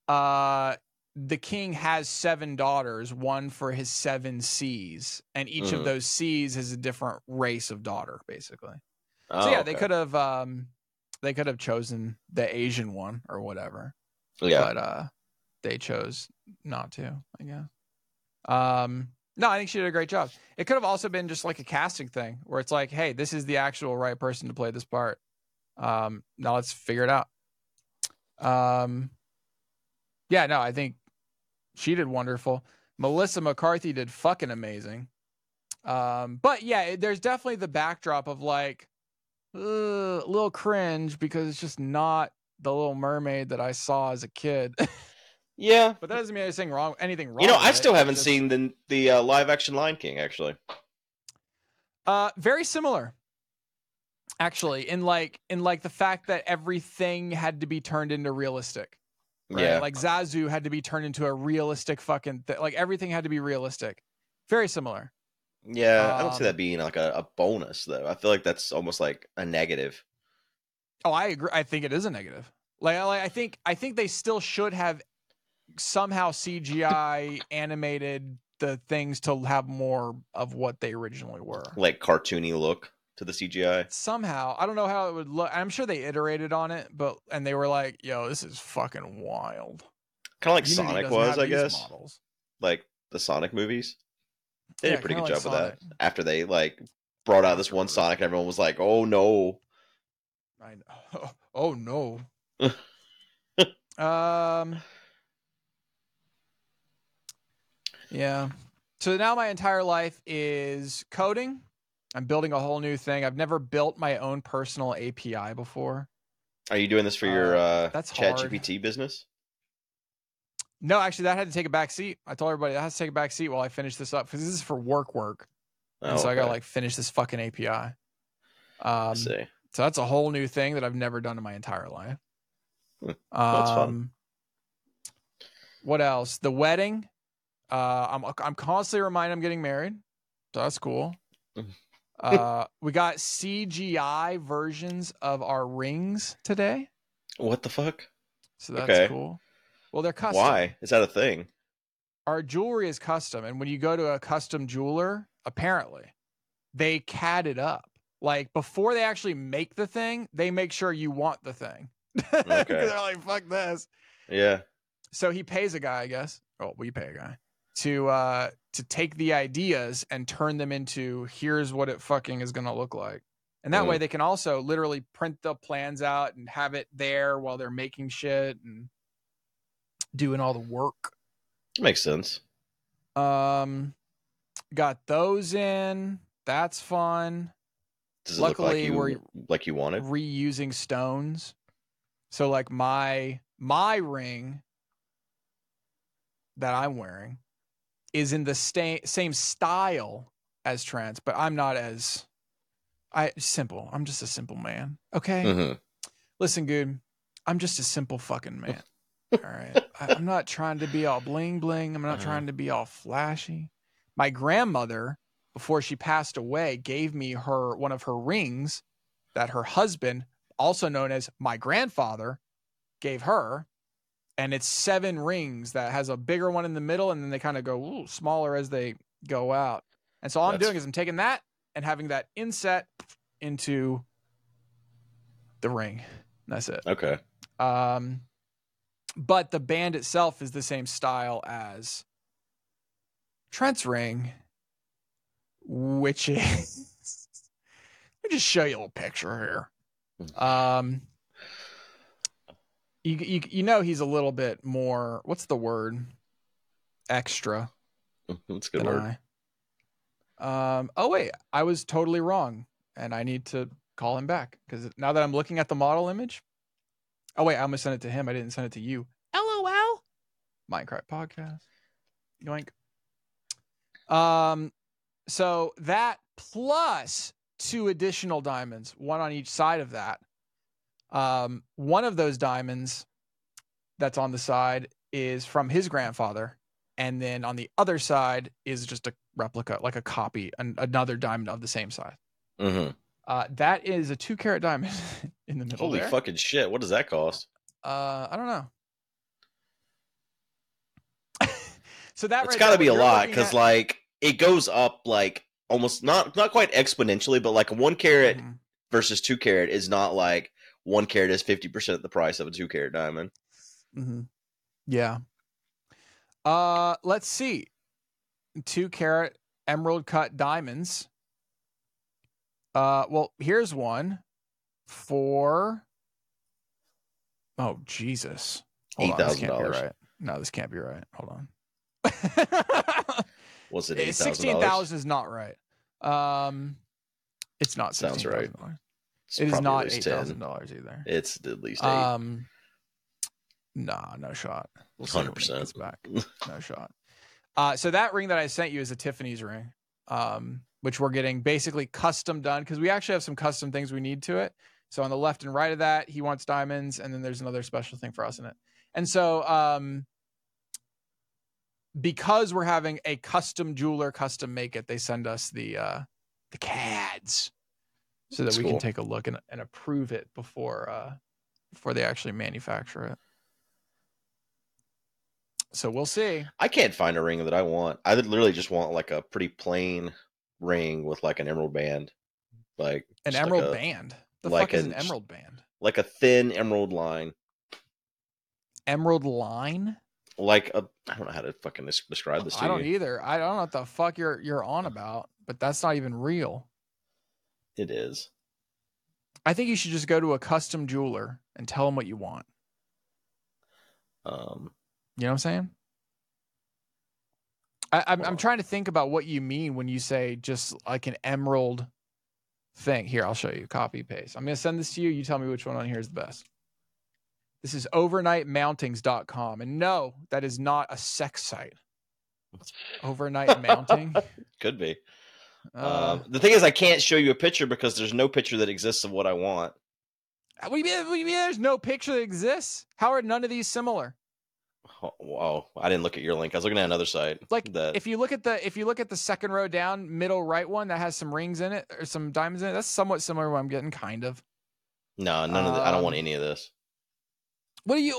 Uh, the king has seven daughters, one for his seven seas, and each of Mhm. those seas is a different race of daughter, basically. Oh, so yeah, they could have um, they could have chosen the Asian one or whatever. Yeah, but uh they chose not to i guess um no i think she did a great job. It could have also been just like a casting thing where it's like hey this is the actual right person to play this part. Um now let's figure it out. Um yeah no i think she did wonderful. Melissa mccarthy did fucking amazing. Um but yeah there's definitely the backdrop of like uh, a little cringe because it's just not the little mermaid that I saw as a kid. <laughs> yeah. but that doesn't mean anything wrong. Anything wrong. You know, I still It's haven't just, seen the the uh, live action Lion King actually. Uh, very similar. Actually, in like in like the fact that everything had to be turned into realistic. Right? Yeah. Like Zazu had to be turned into a realistic fucking th- like everything had to be realistic. Very similar. Yeah, I don't see Um, that being like a, a bonus though. I feel like that's almost like a negative. Oh, I agree. I think it is a negative. Like, like I think I think they still should have somehow CGI animated the things to have more of what they originally were. Like cartoony look to the CGI. Somehow, I don't know how it would look. I'm sure they iterated on it, but and they were like, "Yo, this is fucking wild." Kind of like Unity Sonic was, I guess. Models. Like the Sonic movies. They did a pretty good like job with that. After they like brought out this one Sonic and everyone was like, Oh no. I know. <laughs> Oh no. <laughs> um. Yeah. So now my entire life is coding. I'm building a whole new thing. I've never built my own personal API before. Are you doing this for your Uh, uh that's chat hard. GPT business? No, actually, that had to take a back seat. I told everybody that has to take a back seat while I finish this up because this is for work work. And Oh, so I gotta like finish this fucking API. Um, see. So that's a whole new thing that I've never done in my entire life. Hmm, that's fun. Um, What else? The wedding. Uh, I'm I'm constantly reminded I'm getting married, so that's cool. Mhm. uh, <laughs> we got CGI versions of our rings today, What the fuck? so that's Okay. cool. Well, they're custom. Why? Is that a thing? Our jewelry is custom, and when you go to a custom jeweler, apparently they CAD it up. Like before they actually make the thing, they make sure you want the thing. <laughs> Okay. They're like, "Fuck this." Yeah. so he pays a guy, I guess. Oh, we pay a guy to uh to take the ideas and turn them into here's what it fucking is gonna look like. And that way Mm. they can also literally print the plans out and have it there while they're making shit and doing all the work. Makes sense. Um got those in. That's fun. Does it look like Luckily, you we're- like you wanted? reusing stones. So like my my ring that I'm wearing is in the sta- same style as Trent's, but I'm not as I simple. I'm just a simple man. Okay. hmm Listen, dude, I'm just a simple fucking man. <laughs> all right. I, I'm not trying to be all bling bling. I'm not Uh-huh. trying to be all flashy. My grandmother, before she passed away, gave me her one of her rings that her husband, also known as my grandfather, gave her. And it's seven rings that has a bigger one in the middle, and then they kind of go smaller as they go out. And so all I'm doing is I'm taking that and having that inset into the ring. That's it. Okay. Um, but the band itself is the same style as Trent's ring, which is. <laughs> Let me just show you a little picture here. Um, you, you you know he's a little bit more. What's the word? Extra <laughs> That's a good word. I. Um. Oh wait, I was totally wrong, and I need to call him back because now that I'm looking at the model image. Oh wait, I almost sent it to him. I didn't send it to you. LOL. Mindcrack podcast. Yoink. Um. So that plus two additional diamonds, one on each side of that. Um. One of those diamonds that's on the side is from his grandfather and then on the other side is just a replica, like a copy, an, another diamond of the same size. hmm Uh, that is a two carat diamond <laughs> in the middle. Holy there. fucking shit! What does that cost? Uh, I don't know. <laughs> so that It's right got to be a lot because at- like it goes up like almost not not quite exponentially, but like a one carat Mhm. versus two carat is not like one carat is fifty percent of the price of a two carat diamond. Mm-hmm. Yeah. Uh, let's see. Two carat emerald cut diamonds. Uh, well, here's one for. Oh Jesus! Hold can't be $8,000. right. No, this can't be right. Hold on. <laughs> Was it eight thousand Sixteen dollars? thousand is not right. Um, it's not. Sounds right. $16,000. It is not eight thousand dollars either. It's at least eight. Um, nah, no shot. We'll see when he 100%. back. No shot. Uh, so that ring that I sent you is a Tiffany's ring. Um, which we're getting basically custom done because we actually have some custom things we need to it. So on the left and right of that, he wants diamonds, and then there's another special thing for us in it. And so, um, because we're having a custom jeweler custom make it, they send us the uh, the CADs so that That's we cool. can take a look and, and approve it before uh, before they actually manufacture it. So we'll see. I can't find a ring that I want. I literally just want like a pretty plain ring with like an emerald band, like An just like emerald a- band. The like fuck is an- an emerald band? like a thin emerald line, Emerald line? like a I don't know how to fucking describe this to I don't you. either. I don't know what the fuck you're you're on about, but that's not even real. It is. I think you should just go to a custom jeweler and tell them what you want. Um, You know what I'm saying? I, I'm I'm trying to think about what you mean when you say just like an emerald thing. Here, I'll show you. Copy paste. I'm gonna send this to you. You tell me which one on here is the best. This is overnightmountings.com. And no, that is not a sex site. <laughs> Overnight mounting. could be. Uh, um, the thing is, I can't show you a picture because there's no picture that exists of what I want. what do you mean? What do you mean? There's no picture that exists. How are none of these similar? Oh, wow, I didn't look at your link. I was looking at another site. Like that. if you look at the if you look at the second row down, middle right one that has some rings in it or some diamonds in it, that's somewhat similar to what I'm getting, kind of. no, none of the, I don't want um, any of this. What do you?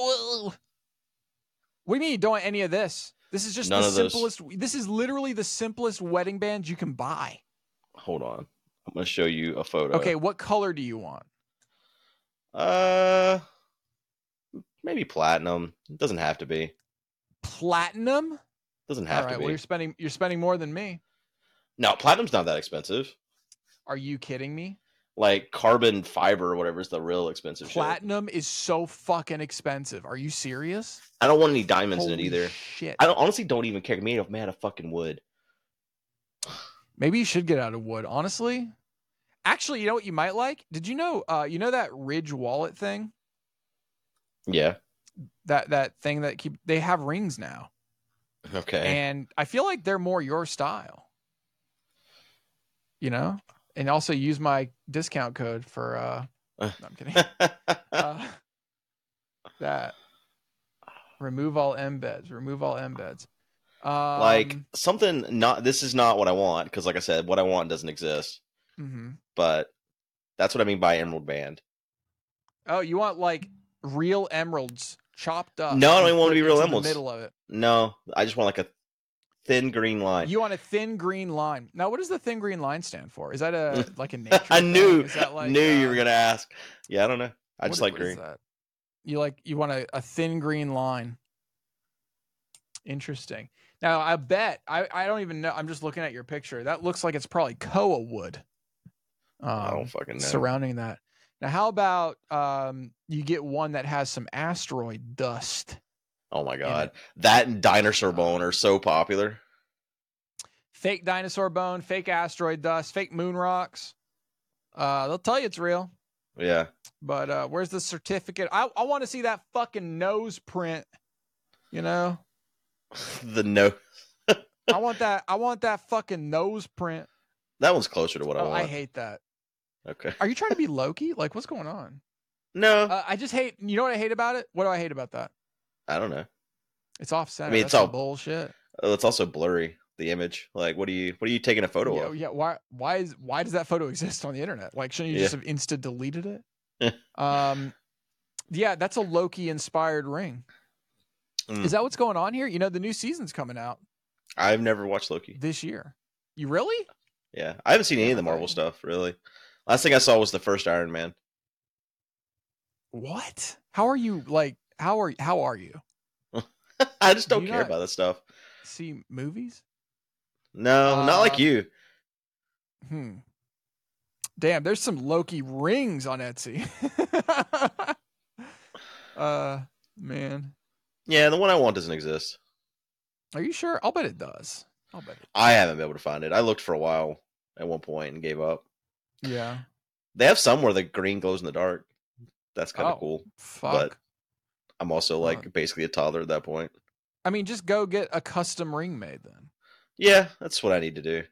What do you mean you don't want any of this? This is just None the those. simplest. This is literally the simplest wedding band you can buy. Hold on, I'm gonna show you a photo. Okay, what color do you want? Uh, maybe platinum. It doesn't have to be. Platinum. Doesn't have right. to be. Well, you're spending you're spending more than me. No, platinum's not that expensive. Are you kidding me? Like carbon fiber or whatever is the real expensive shit. Platinum is so fucking expensive. Are you serious? I don't want any diamonds in it either. Shit. I don't, honestly don't even care. Made of man of fucking wood. Maybe you should get out of wood, honestly. Actually, you know what you might like? Did you know uh you know that Ridge wallet thing? Yeah. That that thing that keep they have rings now. Okay. And I feel like they're more your style. You know? And also use my discount code for uh no, I'm kidding. <laughs> uh, that remove all embeds, remove all embeds. Um, like something not. This is not what I want because, like I said, what I want doesn't exist. Mm-hmm. But that's what I mean by emerald band. Oh, you want like real emeralds chopped up? No, I don't even want to be real emeralds. The middle of it. No, I just want like a thin green line. You want a thin green line. Now, what does the thin green line stand for? Is that a <laughs> like a <laughs> nature? I knew, Is that like, knew you uh, were gonna ask. Yeah, I don't know. I just is- like what is green. that? You like you want a, a thin green line. Interesting. Now I bet I, I don't even know. I'm just looking at your picture. That looks like it's probably koa wood. I Um, don't fucking know. surrounding that. Now, how about um, you get one that has some asteroid dust? Oh my god, it? that and dinosaur bone are so popular. Fake dinosaur bone, fake asteroid dust, fake moon rocks. Uh, they'll tell you it's real. Yeah, But uh, where's the certificate? I, I want to see that fucking nose print. You know, <laughs> the nose. I want that. I want that fucking nose print. That one's closer to what I Oh, want. I hate that. okay. Are you trying to be Loki? Like, what's going on? No, Uh, I just hate. You know what I hate about it? What do I hate about that? I don't know. It's off center. mean, That's it's all- bullshit. Oh, it's also blurry. The image. Like, what are you? What are you taking a photo yeah, of? yeah. Why? Why is? Why does that photo exist on the internet? Like, shouldn't you just have insta deleted it? <laughs> um, yeah, that's a Loki inspired ring. Mm. Is that what's going on here? You know, the new season's coming out I've never watched Loki. this year. You really? Yeah, I haven't seen any of the Marvel stuff really. Last thing I saw was the first Iron Man. What? How are you? Like, how are how are you? <laughs> I just Do don't you care about that stuff. See movies? No, not like Um, you. Hmm. Damn, there's some Loki rings on Etsy. <laughs> uh, man, Yeah, the one I want doesn't exist. are you sure? I'll bet it does. I'll bet it. I haven't been able to find it. I looked for a while at one point and gave up. Yeah. They have some where the green glows in the dark. That's kind of Oh. cool. Fuck. I'm also like Fuck. basically a toddler at that point. I mean, just go get a custom ring made then. Yeah, that's what I need to do.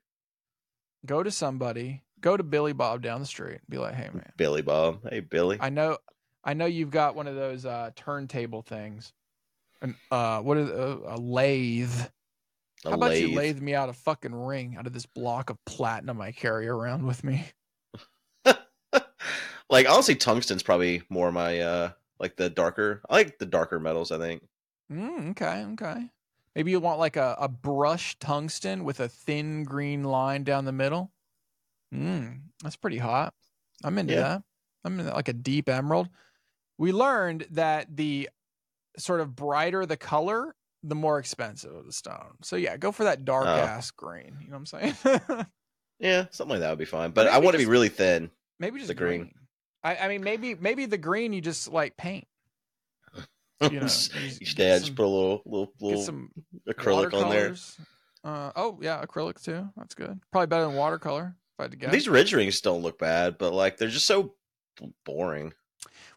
go to somebody, go to Billy Bob down the street, be like, "Hey man, Billy Bob. Hey Billy. I know, I know you've got one of those uh, turntable things, and uh, what is uh, a lathe? A How about you lathe. lathe me out a fucking ring out of this block of platinum I carry around with me? <laughs> like honestly, tungsten's probably more my uh like the darker. I like the darker metals. I think. Mm, okay, okay. Maybe you want like a, a brushed tungsten with a thin green line down the middle. Mm, that's pretty hot. I'm into Yeah. that. I'm into like a deep emerald. We learned that the sort of brighter the color, the more expensive of the stone. So yeah, go for that dark Oh. ass green. You know what I'm saying? <laughs> Yeah, something like that would be fine. But I Maybe want to be really thin. maybe just The green. green. I, I mean, maybe maybe the green you just like paint. <laughs> You know, You get just put a little little little some acrylic on there. Uh, oh yeah, acrylic too. That's good. Probably better than watercolor. If I had to guess. These ridge rings don't look bad, but like they're just so boring.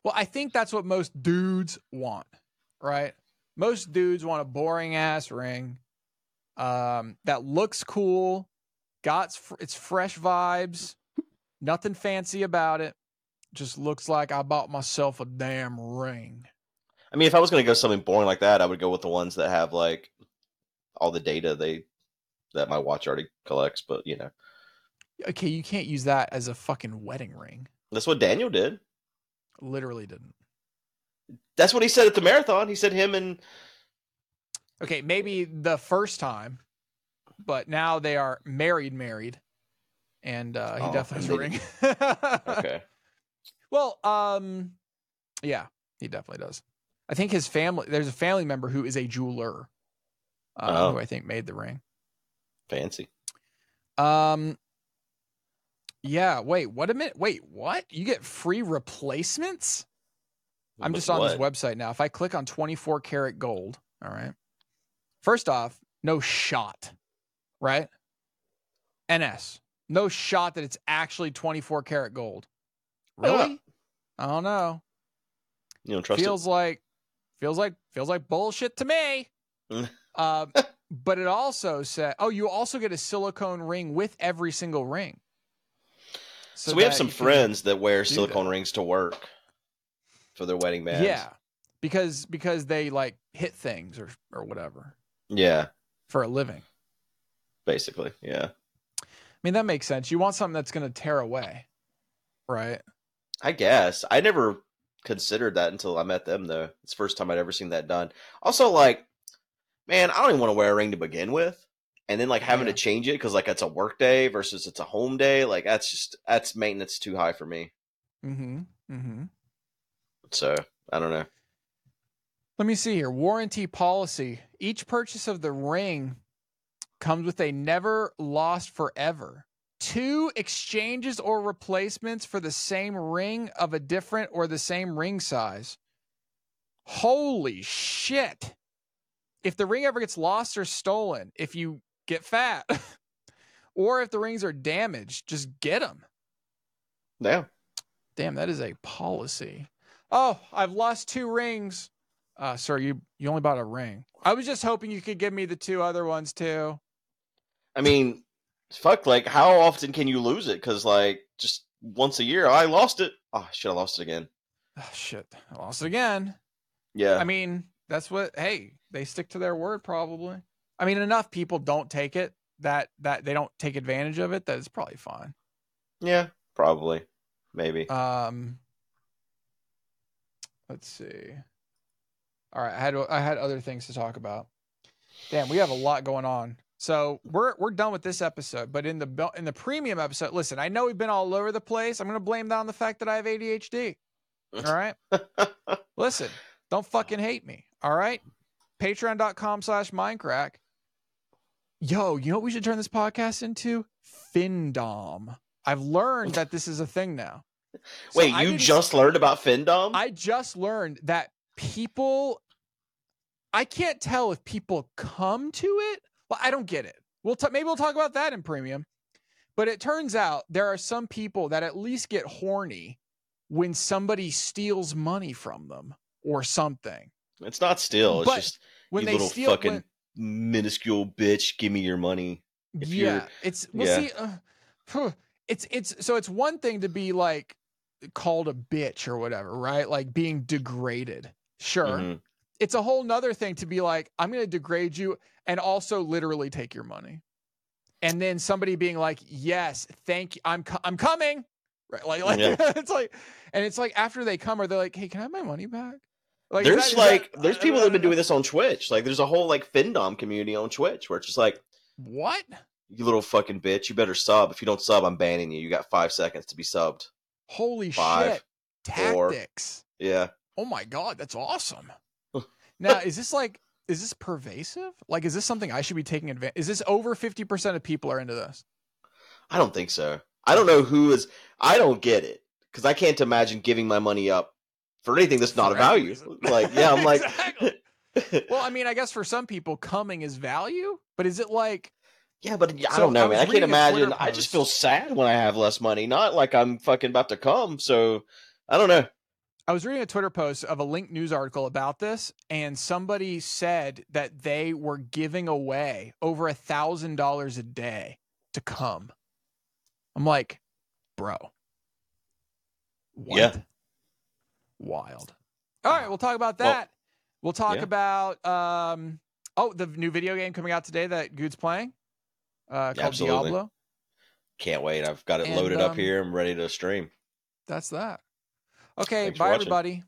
well, I think that's what most dudes want, right? Most dudes want a boring ass ring, um, that looks cool, got it's fresh vibes, nothing fancy about it. Just looks like I bought myself a damn ring. I mean, if I was gonna go something boring like that, I would go with the ones that have like all the data they that my watch already collects. But you know, Okay, you can't use that as a fucking wedding ring. that's what Daniel did. Literally didn't. That's what he said at the marathon. He said him and Okay, maybe the first time, but now they are married, married, and uh, he Oh, definitely has a ring. <laughs> okay, Well, um, yeah, he definitely does. I think his family. There's a family member who is a jeweler, uh, Oh. who I think made the ring. fancy. Um, yeah. Wait, what a minute. Wait, what? You get free replacements? I'm just on this website now. If I click on 24 karat gold, all right. First off, no shot, right? NS, no shot that it's actually 24 karat gold. Why not? Really? I don't know. You don't trust feels like feels like feels like bullshit to me. Mm. um, <laughs> but it also said, oh, you also get a silicone ring with every single ring. it. So, we have some friends that wear silicone that. rings to work for their wedding bands. Yeah, because because they like hit things or or whatever yeah, for a living. basically, yeah. I mean that makes sense. You want something that's going to tear away, right? I guess I never considered that until I met them. Though it's the first time I'd ever seen that done. Also, like, man, I don't even want to wear a ring to begin with, and then like having Yeah. to change it because like it's a work day versus it's a home day. Like that's just that's maintenance too high for me. Mm-hmm. Mm-hmm. So I don't know. Let me see here. Warranty policy. Each purchase of the ring comes with a never lost forever. Two exchanges or replacements for the same ring of a different or the same ring size. Holy shit. If the ring ever gets lost or stolen, if you get fat, <laughs> or if the rings are damaged, just get them. Yeah, Damn, that is a policy. Oh, I've lost two rings. Uh, sir, you you only bought a ring. I was just hoping you could give me the two other ones too. I mean, fuck. Like, how often can you lose it? Because like just once a year, I lost it. Oh, shit, I lost it again. Oh, shit, I lost it again. Yeah, I mean, that's what. Hey, they stick to their word probably. I mean, enough people don't take it that that they don't take advantage of it. That it's probably fine. yeah, probably, maybe. Um, let's see. All right, I had I had other things to talk about. Damn, we have a lot going on. So we're we're done with this episode, but in the in the premium episode, listen, I know we've been all over the place. I'm gonna blame that on the fact that I have ADHD. All right, <laughs> listen, don't fucking hate me. All right, Patreon.com slash Mindcrack. Yo, you know what we should turn this podcast into? Findom. I've learned that this is a thing now. So Wait, you just learned about Findom? I just learned that people I can't tell if people come to it. Well, I don't get it. We'll t- maybe we'll talk about that in premium. But it turns out there are some people that at least get horny when somebody steals money from them or something. It's not still. It's But just When you they little steal fucking when- minuscule bitch. Give me your money. if you're- yeah, it's well yeah. see uh, it's it's so it's one thing to be like called a bitch or whatever, right? Like being degraded. Sure. Mhm. It's a whole nother thing to be like, I'm gonna degrade you and also literally take your money. And then somebody being like, Yes, thank you. I'm co- I'm coming. Right. Like, like Yeah. <laughs> it's like and it's like after they come, are they like, Hey, can I have my money back? Like there's that- like that- there's people that have been doing this on Twitch. Like there's a whole like Findom community on Twitch where it's just like What? you little fucking bitch, you better sub. If you don't sub, I'm banning you. You got five seconds to be subbed. Holy Five, shit. four. Tactics. Yeah. Oh my god, that's awesome. Now, is this like is this pervasive? Like is this something I should be taking advantage? Is this over 50% of people are into this? I don't think so. I don't know who is. I don't get it because I can't imagine giving my money up for anything that's not For a value. reason. Like, yeah, I'm <laughs> like, <laughs> Well, I mean, I guess for some people coming is value, but is it like yeah, but I So, don't know, I man. I can't reading a Twitter imagine. I just feel sad when I have less money. Not like I'm fucking about to come. So I don't know. I was reading a Twitter post of a linked news article about this, and somebody said that they were giving away over a thousand dollars a day to come. I'm like, bro. What? Yeah. Wild. All right, we'll talk about Well, that. we'll talk yeah. about um oh, the new video game coming out today that Guude's playing. Uh called Absolutely. Diablo. Can't wait. I've got it And, loaded up um, here. I'm ready to stream. That's that. Okay, Thanks bye everybody.